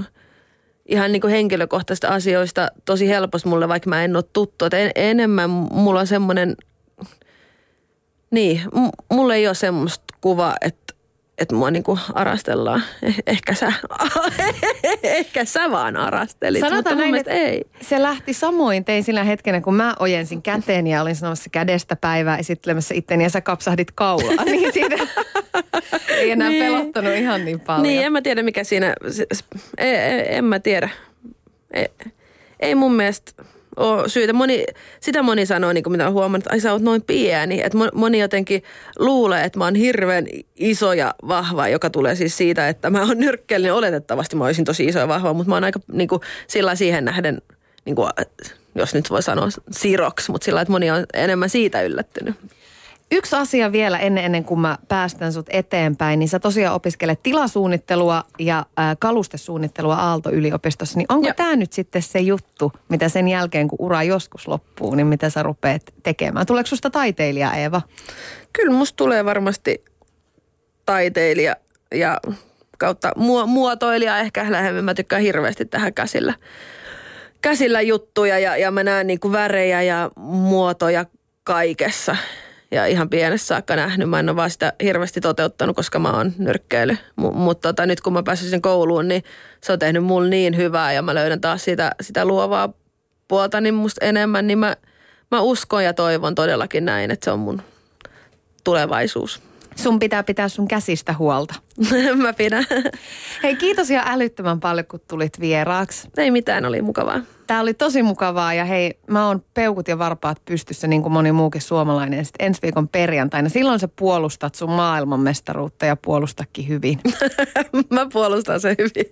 ihan niin kuin henkilökohtaisista asioista tosi helposti mulle, vaikka mä en ole tuttu. Et en, enemmän mulla on semmoinen, niin, m- mulla ei ole semmoista kuvaa, että että mua niinku arastellaan. Eh, ehkä sä, ehkä sä vaan arastelit,
Sanotaan
mutta
näin, että
ei.
se lähti samoin tein sillä hetkenä, kun mä ojensin käteen ja olin sanomassa kädestä päivää esittelemässä itteni ja sä kapsahdit kaulaa. niin siitä ei enää
Niin.
pelottanut ihan niin paljon.
Niin, en mä tiedä mikä siinä, en, en, en mä tiedä. Ei, ei mun mielestä ole syytä. Moni, sitä moni sanoo, niin kuin mitä on huomannut, että ai sä oot noin pieni. Että mo- moni jotenkin luulee, että mä oon hirveän iso ja vahva, joka tulee siis siitä, että mä oon nyrkkeellinen. Oletettavasti mä olisin tosi iso ja vahva, mutta mä oon aika niin kuin, sillä siihen nähden, niin kuin, jos nyt voi sanoa siroksi, mutta sillä että moni on enemmän siitä yllättynyt.
Yksi asia vielä ennen, ennen kuin mä päästän sut eteenpäin, niin sä tosiaan opiskelet tilasuunnittelua ja ää, kalustesuunnittelua Aalto-yliopistossa. Niin onko tämä nyt sitten se juttu, mitä sen jälkeen kun ura joskus loppuu, niin mitä sä rupeat tekemään? Tuleeko susta taiteilija Eeva?
Kyllä musta tulee varmasti taiteilija ja kautta muo- muotoilija ehkä lähemmin. Mä tykkään hirveästi tähän käsillä, käsillä juttuja ja, ja mä näen niinku värejä ja muotoja kaikessa. Ja ihan pienessä saakka nähnyt. Mä en ole vaan sitä hirveästi toteuttanut, koska mä oon nyrkkeily. M- Mutta tota, nyt kun mä pääsin kouluun, niin se on tehnyt mulle niin hyvää ja mä löydän taas sitä, sitä luovaa puolta niin musta enemmän. Niin mä, mä uskon ja toivon todellakin näin, että se on mun tulevaisuus.
Sun pitää pitää sun käsistä huolta.
Mä pidän.
Hei kiitos ihan älyttömän paljon, kun tulit vieraaksi.
Ei mitään, oli mukavaa.
Tämä oli tosi mukavaa ja hei, mä oon peukut ja varpaat pystyssä niin kuin moni muukin suomalainen. Sitten ensi viikon perjantaina, silloin sä puolustat sun maailmanmestaruutta ja puolustakin hyvin.
Mä puolustan sen hyvin.